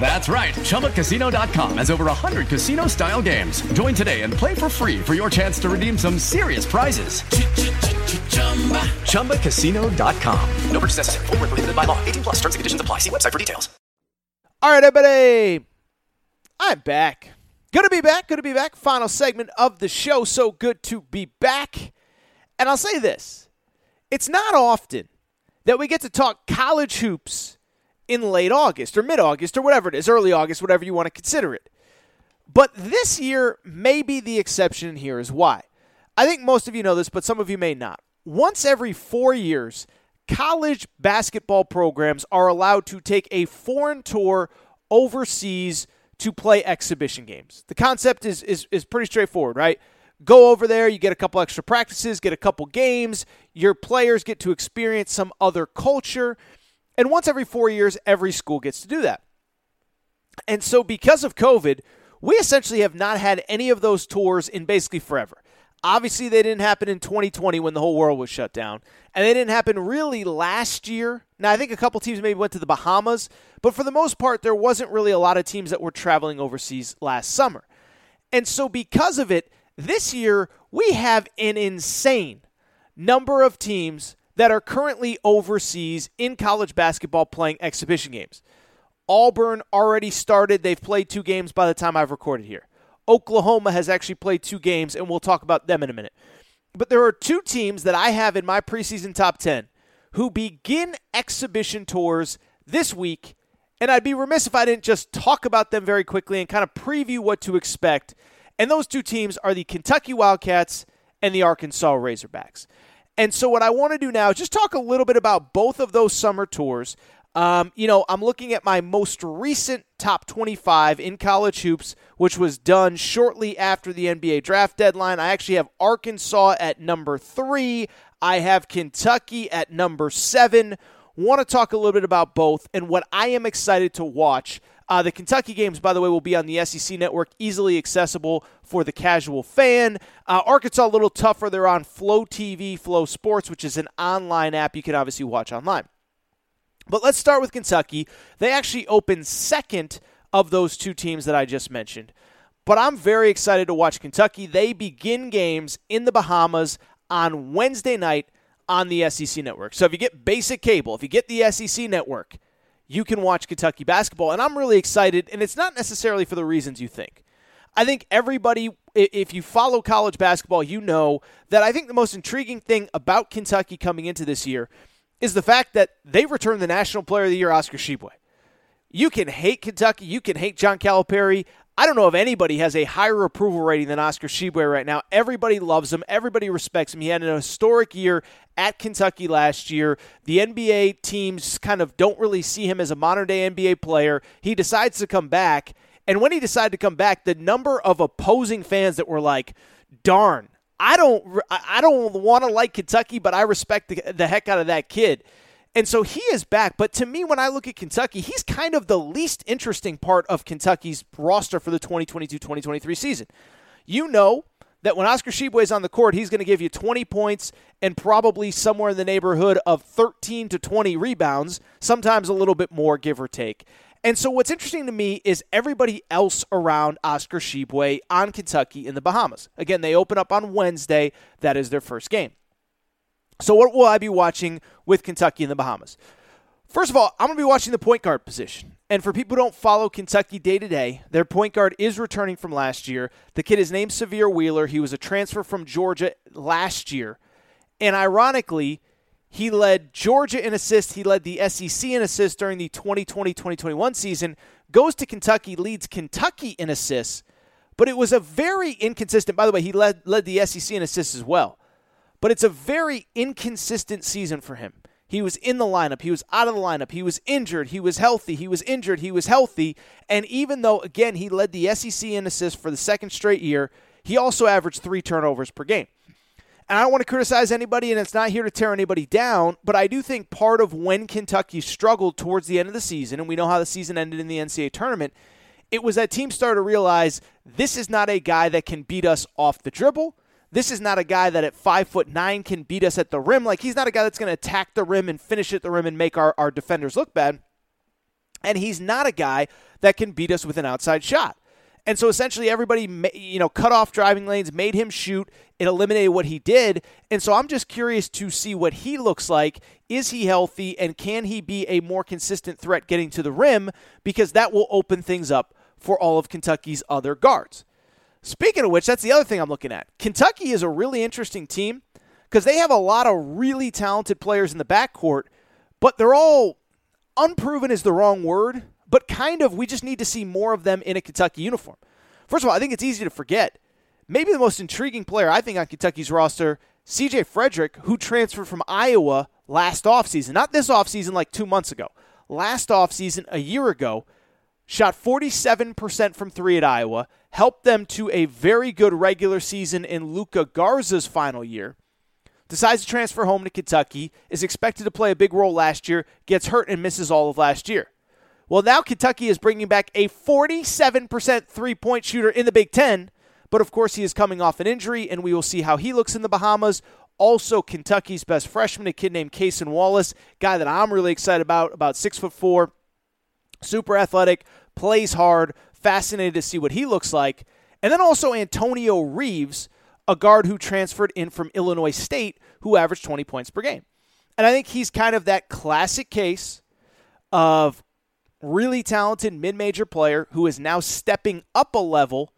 That's right. ChumbaCasino.com has over 100 casino style games. Join today and play for free for your chance to redeem some serious prizes. ChumbaCasino.com. No purchase necessary. Were prohibited by law. 18 plus terms and conditions apply. See website for details. All right, everybody. I'm back. Good to be back. Good to be back. Final segment of the show. So good to be back. And I'll say this it's not often that we get to talk college hoops in late August or mid August or whatever it is, early August, whatever you want to consider it. But this year may be the exception here is why. I think most of you know this, but some of you may not. Once every four years, college basketball programs are allowed to take a foreign tour overseas to play exhibition games. The concept is, is, is pretty straightforward, right? Go over there, you get a couple extra practices, get a couple games, your players get to experience some other culture. And once every four years, every school gets to do that. And so, because of COVID, we essentially have not had any of those tours in basically forever. Obviously, they didn't happen in 2020 when the whole world was shut down. And they didn't happen really last year. Now, I think a couple teams maybe went to the Bahamas, but for the most part, there wasn't really a lot of teams that were traveling overseas last summer. And so, because of it, this year we have an insane number of teams that are currently overseas in college basketball playing exhibition games. Auburn already started. They've played two games by the time I've recorded here. Oklahoma has actually played two games, and we'll talk about them in a minute. But there are two teams that I have in my preseason top 10 who begin exhibition tours this week, and I'd be remiss if I didn't just talk about them very quickly and kind of preview what to expect. And those two teams are the Kentucky Wildcats and the Arkansas Razorbacks. And so, what I want to do now is just talk a little bit about both of those summer tours. Um, you know, I'm looking at my most recent top 25 in college hoops, which was done shortly after the NBA draft deadline. I actually have Arkansas at number three. I have Kentucky at number seven. Want to talk a little bit about both and what I am excited to watch. Uh, the Kentucky games, by the way, will be on the SEC network, easily accessible for the casual fan. Uh, Arkansas, a little tougher. They're on Flow TV, FloSports, which is an online app you can obviously watch online. But let's start with Kentucky. They actually opened second of those two teams that I just mentioned. But I'm very excited to watch Kentucky. They begin games in the Bahamas on Wednesday night on the SEC network. So if you get basic cable, if you get the SEC network, you can watch Kentucky basketball. And I'm really excited, and it's not necessarily for the reasons you think. I think everybody, if you follow college basketball, you know that I think the most intriguing thing about Kentucky coming into this year is the fact that they returned the National Player of the Year, Oscar Tshiebwe. You can hate Kentucky, you can hate John Calipari. I don't know if anybody has a higher approval rating than Oscar Tshiebwe right now. Everybody loves him. Everybody respects him. He had an historic year at Kentucky last year. The NBA teams kind of don't really see him as a modern day NBA player. He decides to come back. And when he decided to come back, the number of opposing fans that were like, darn, I don't I don't want to like Kentucky, but I respect the, the heck out of that kid. And so he is back. But to me, when I look at Kentucky, he's kind of the least interesting part of Kentucky's roster for the 2022 2023 season. You know that when Oscar Tshiebwe is on the court, he's going to give you 20 points and probably somewhere in the neighborhood of 13 to 20 rebounds, sometimes a little bit more, give or take. And so what's interesting to me is everybody else around Oscar Tshiebwe on Kentucky in the Bahamas. Again, they open up on Wednesday. That is their first game. So what will I be watching with Kentucky in the Bahamas? First of all, I'm going to be watching the point guard position. And for people who don't follow Kentucky day to day, their point guard is returning from last year. The kid is named Sahvir Wheeler. He was a transfer from Georgia last year. And ironically, he led Georgia in assists. He led the SEC in assists during the 2020 2021 season. Goes to Kentucky, leads Kentucky in assists. But it was a very inconsistent, by the way, he led, led the SEC in assists as well. But it's a very inconsistent season for him. He was in the lineup. He was out of the lineup. He was injured. He was healthy. He was injured. He was healthy. And even though, again, he led the SEC in assists for the second straight year, he also averaged three turnovers per game. And I don't want to criticize anybody, and it's not here to tear anybody down, but I do think part of when Kentucky struggled towards the end of the season, and we know how the season ended in the NCAA tournament, it was that teams started to realize this is not a guy that can beat us off the dribble. This is not a guy that at five foot nine can beat us at the rim. Like he's not a guy that's going to attack the rim and finish at the rim and make our, our defenders look bad. And he's not a guy that can beat us with an outside shot. And so essentially everybody, you know, cut off driving lanes, made him shoot. It eliminated what he did. And so I'm just curious to see what he looks like. Is he healthy and can he be a more consistent threat getting to the rim? Because that will open things up for all of Kentucky's other guards. Speaking of which, that's the other thing I'm looking at. Kentucky is a really interesting team because they have a lot of really talented players in the backcourt, but they're all unproven is the wrong word, but kind of we just need to see more of them in a Kentucky uniform. First of all, I think it's easy to forget. Maybe the most intriguing player I think on Kentucky's roster, CJ Frederick, who transferred from Iowa last offseason, not this offseason like two months ago, last offseason, a year ago shot 47% from three at Iowa, helped them to a very good regular season in Luka Garza's final year. Decides to transfer home to Kentucky, is expected to play a big role last year, gets hurt and misses all of last year. Well, now Kentucky is bringing back a 47% three point shooter in the Big Ten, but of course he is coming off an injury, and we will see how he looks in the Bahamas. Also, Kentucky's best freshman, a kid named Cason Wallace, guy that I'm really excited about, about six foot four, super athletic, plays hard, fascinated to see what he looks like. And then also Antonio Reeves, a guard who transferred in from Illinois State, who averaged 20 points per game. And I think he's kind of that classic case of really talented mid major player who is now stepping up a level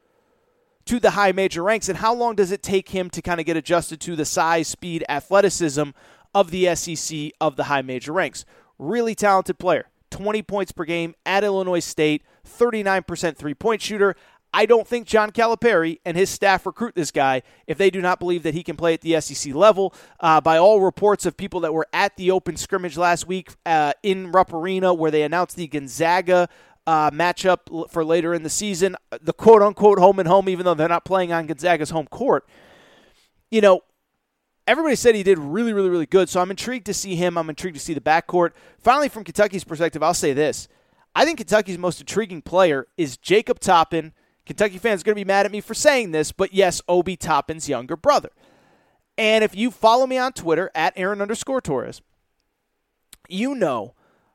to the high major ranks. And how long does it take him to kind of get adjusted to the size, speed, athleticism of the SEC of the high major ranks? Really talented player. 20 points per game at Illinois State, 39% three point shooter. I don't think John Calipari and his staff recruit this guy if they do not believe that he can play at the SEC level. Uh, by all reports of people that were at the open scrimmage last week uh, in Rupp Arena, where they announced the Gonzaga uh, matchup for later in the season, the quote unquote home and home, even though they're not playing on Gonzaga's home court. You know, everybody said he did really, really, really good. So I'm intrigued to see him. I'm intrigued to see the backcourt. Finally, from Kentucky's perspective, I'll say this. I think Kentucky's most intriguing player is Jacob Toppin. Kentucky fans are going to be mad at me for saying this, but yes, Obi Toppin's younger brother. And if you follow me on Twitter at Aaron underscore Torres, you know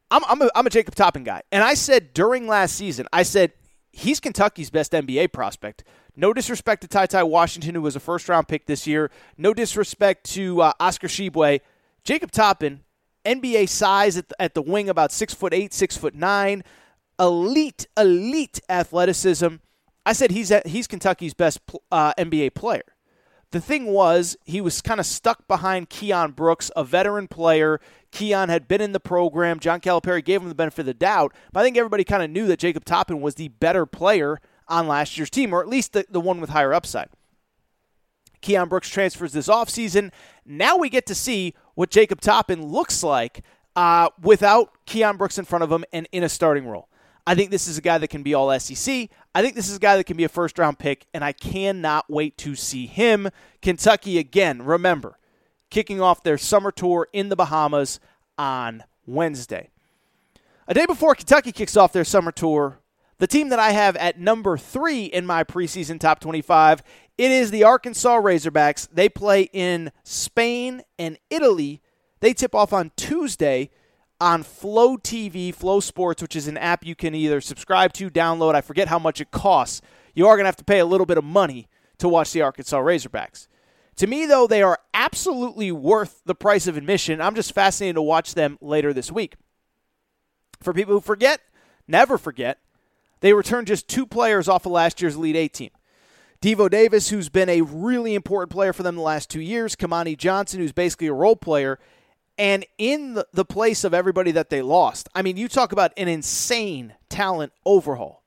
I'm, I'm, a, I'm a Jacob Toppin guy. And I said during last season, I said he's Kentucky's best NBA prospect. No disrespect to Ty Ty Washington, who was a first round pick this year. No disrespect to uh, Oscar Tshiebwe. Jacob Toppin, NBA size at the, at the wing, about six foot eight, six foot nine, elite, elite athleticism. I said he's he's Kentucky's best uh, NBA player. The thing was, he was kind of stuck behind Keion Brooks, a veteran player. Keion had been in the program. John Calipari gave him the benefit of the doubt, but I think everybody kind of knew that Jacob Toppin was the better player on last year's team, or at least the, the one with higher upside. Keion Brooks transfers this offseason. Now we get to see what Jacob Toppin looks like uh, without Keion Brooks in front of him and in a starting role. I think this is a guy that can be all SEC. I think this is a guy that can be a first round pick, and I cannot wait to see him. Kentucky, again, remember, kicking off their summer tour in the Bahamas on Wednesday. A day before Kentucky kicks off their summer tour, the team that I have at number three in my preseason top 25, it is the Arkansas Razorbacks. They play in Spain and Italy. They tip off on Tuesday on Flow TV, FloSports, which is an app you can either subscribe to, download. I forget how much it costs. You are going to have to pay a little bit of money to watch the Arkansas Razorbacks. To me, though, they are absolutely worth the price of admission. I'm just fascinated to watch them later this week. For people who forget, never forget, they returned just two players off of last year's Elite Eight team. Devo Davis, who's been a really important player for them the last two years, Kamani Johnson, who's basically a role player, and in the, the place of everybody that they lost. I mean, you talk about an insane talent overhaul.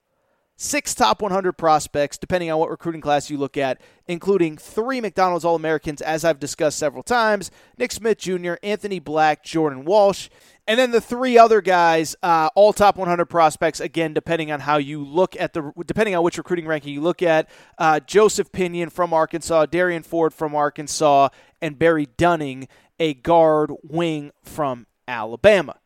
Six top 100 prospects, depending on what recruiting class you look at, including three McDonald's All Americans, as I've discussed several times Nick Smith Jr., Anthony Black, Jordan Walsh. And then the three other guys, uh, all top 100 prospects, again, depending on how you look at the, depending on which recruiting ranking you look at. Uh, Joseph Pinion from Arkansas, Derrian Ford from Arkansas, and Barry Dunning a guard wing from Alabama.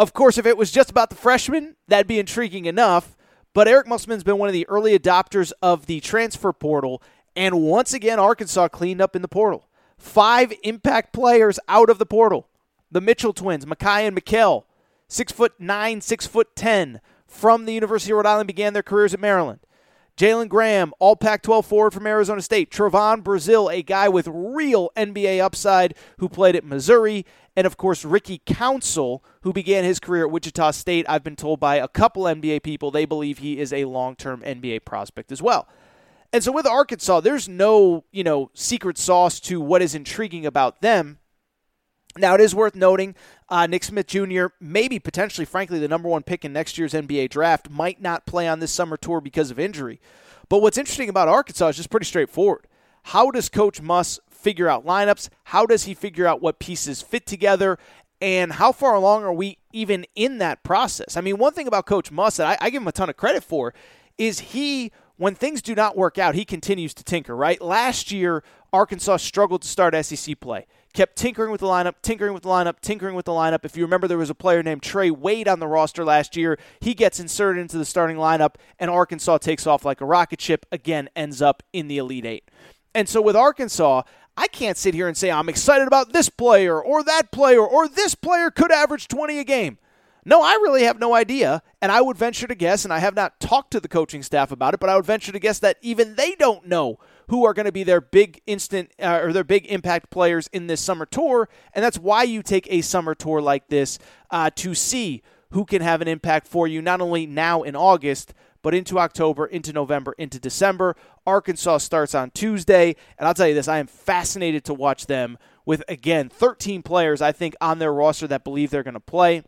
Of course, if it was just about the freshmen, that'd be intriguing enough. But Eric Musselman's been one of the early adopters of the transfer portal, and once again, Arkansas cleaned up in the portal. Five impact players out of the portal. The Mitchell twins, Makhi and Makhel, six foot nine, six foot ten, from the University of Rhode Island, began their careers at Maryland. Jalen Graham, all Pac 12 forward from Arizona State. Trevon Brazile, a guy with real NBA upside who played at Missouri. And of course, Ricky Council, who began his career at Wichita State. I've been told by a couple NBA people they believe he is a long term NBA prospect as well. And so with Arkansas, there's no, you know, secret sauce to what is intriguing about them. Now, it is worth noting uh, Nick Smith Jr., maybe potentially, frankly, the number one pick in next year's NBA draft, might not play on this summer tour because of injury. But what's interesting about Arkansas is just pretty straightforward. How does Coach Muss figure out lineups? How does he figure out what pieces fit together? And how far along are we even in that process? I mean, one thing about Coach Muss that I, I give him a ton of credit for is he, when things do not work out, he continues to tinker, right? Last year, Arkansas struggled to start SEC play kept tinkering with the lineup, tinkering with the lineup, tinkering with the lineup. If you remember, there was a player named Trey Wade on the roster last year. He gets inserted into the starting lineup, and Arkansas takes off like a rocket ship. Again, ends up in the Elite Eight. And so with Arkansas, I can't sit here and say I'm excited about this player or that player or this player could average 20 a game. No, I really have no idea. And I would venture to guess, and I have not talked to the coaching staff about it, but I would venture to guess that even they don't know who are going to be their big instant uh, or their big impact players in this summer tour. And that's why you take a summer tour like this uh, to see who can have an impact for you, not only now in August, but into October, into November, into December. Arkansas starts on Tuesday. And I'll tell you this, I am fascinated to watch them with, again, 13 players, I think, on their roster that believe they're going to play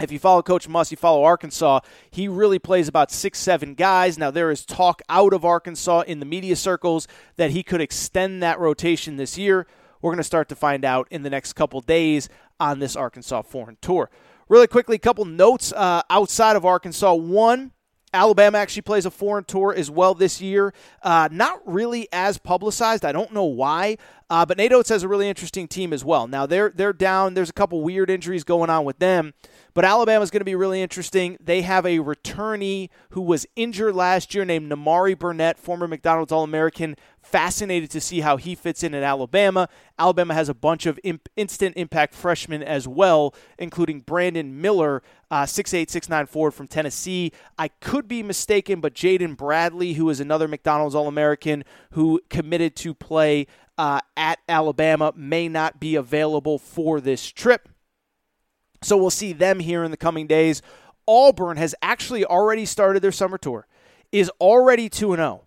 if you follow Coach Muss, you follow Arkansas, he really plays about six, seven guys. Now, there is talk out of Arkansas in the media circles that he could extend that rotation this year. We're going to start to find out in the next couple days on this Arkansas foreign tour. Really quickly, a couple notes uh, outside of Arkansas. One, Alabama actually plays a foreign tour as well this year. Uh, not really as publicized. I don't know why, uh, but Nate Oats has a really interesting team as well. Now they're they're down. There's a couple weird injuries going on with them. But Alabama is going to be really interesting. They have a returnee who was injured last year named Nimari Burnett, former McDonald's All American. Fascinated to see how he fits in at Alabama. Alabama has a bunch of imp- instant impact freshmen as well, including Brandon Miller, uh, 6'8, 6'9 forward from Tennessee. I could be mistaken, but Jaden Bradley, who is another McDonald's All American who committed to play uh, at Alabama, may not be available for this trip. So we'll see them here in the coming days. Auburn has actually already started their summer tour, is already 2 0.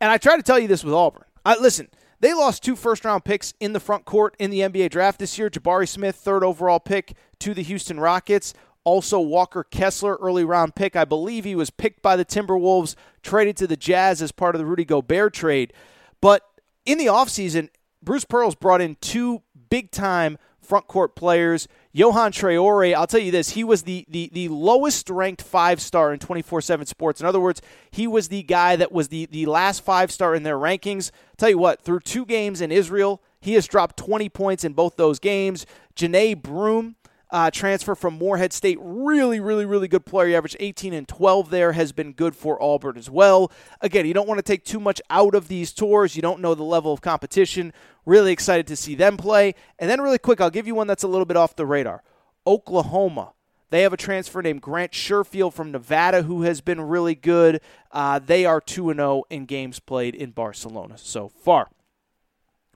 And I try to tell you this with Auburn. I, listen, they lost two first round picks in the front court in the NBA draft this year. Jabari Smith, third overall pick to the Houston Rockets. Also, Walker Kessler, early round pick. I believe he was picked by the Timberwolves, traded to the Jazz as part of the Rudy Gobert trade. But in the offseason, Bruce Pearl's brought in two big time front court players. Yohan Traore, I'll tell you this, he was the, the, the lowest ranked five star in 24 7 sports. In other words, he was the guy that was the, the last five star in their rankings. I'll tell you what, through two games in Israel, he has dropped 20 points in both those games. Johni Broome, uh, transfer from Morehead State. Really, really, really good player. He averaged 18 and 12 there, has been good for Auburn as well. Again, you don't want to take too much out of these tours. You don't know the level of competition. Really excited to see them play. And then, really quick, I'll give you one that's a little bit off the radar Oklahoma. They have a transfer named Grant Sherfield from Nevada who has been really good. Uh, they are 2 0 in games played in Barcelona so far.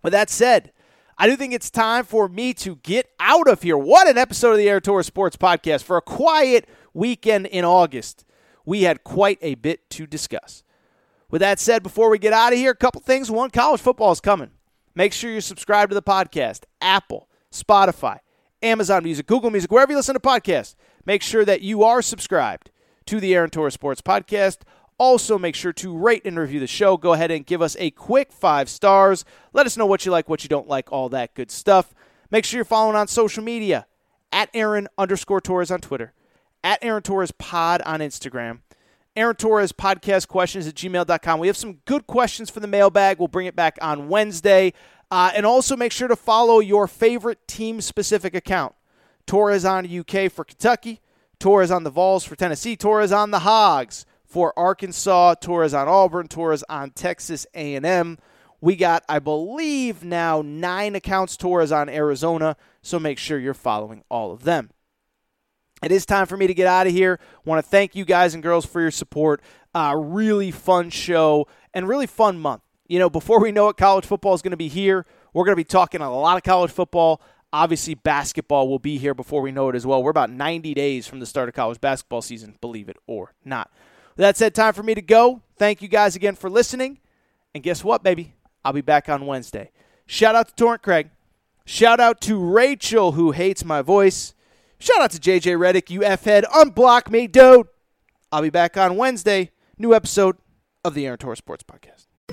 With that said, I do think it's time for me to get out of here. What an episode of the Aaron Torres Sports Podcast. For a quiet weekend in August, we had quite a bit to discuss. With that said, before we get out of here, a couple things. One, college football is coming. Make sure you're subscribed to the podcast, Apple, Spotify, Amazon Music, Google Music, wherever you listen to podcasts. Make sure that you are subscribed to the Aaron Torres Sports Podcast. Also, make sure to rate and review the show. Go ahead and give us a quick five stars. Let us know what you like, what you don't like, all that good stuff. Make sure you're following on social media at Aaron underscore Torres on Twitter, at Aaron Torres Pod on Instagram, Aaron Torres podcast questions at gmail.com. We have some good questions for the mailbag. We'll bring it back on Wednesday. Uh, and also make sure to follow your favorite team specific account. Torres on UK for Kentucky, Torres on the Vols for Tennessee, Torres on the Hogs for Arkansas, Torres on Auburn, Torres on Texas A&M. We got, I believe, now nine accounts Torres on Arizona, so make sure you're following all of them. It is time for me to get out of here. Want to thank you guys and girls for your support. Uh, really fun show and really fun month. You know, before we know it, college football is going to be here. We're going to be talking a lot of college football. Obviously, basketball will be here before we know it as well. We're about 90 days from the start of college basketball season, believe it or not. That said, time for me to go. Thank you guys again for listening. And guess what, baby? I'll be back on Wednesday. Shout out to Torrent Craig. Shout out to Rachel, who hates my voice. Shout out to JJ Redick, you F head. Unblock me, dude. I'll be back on Wednesday. New episode of the Aaron Torres Sports Podcast.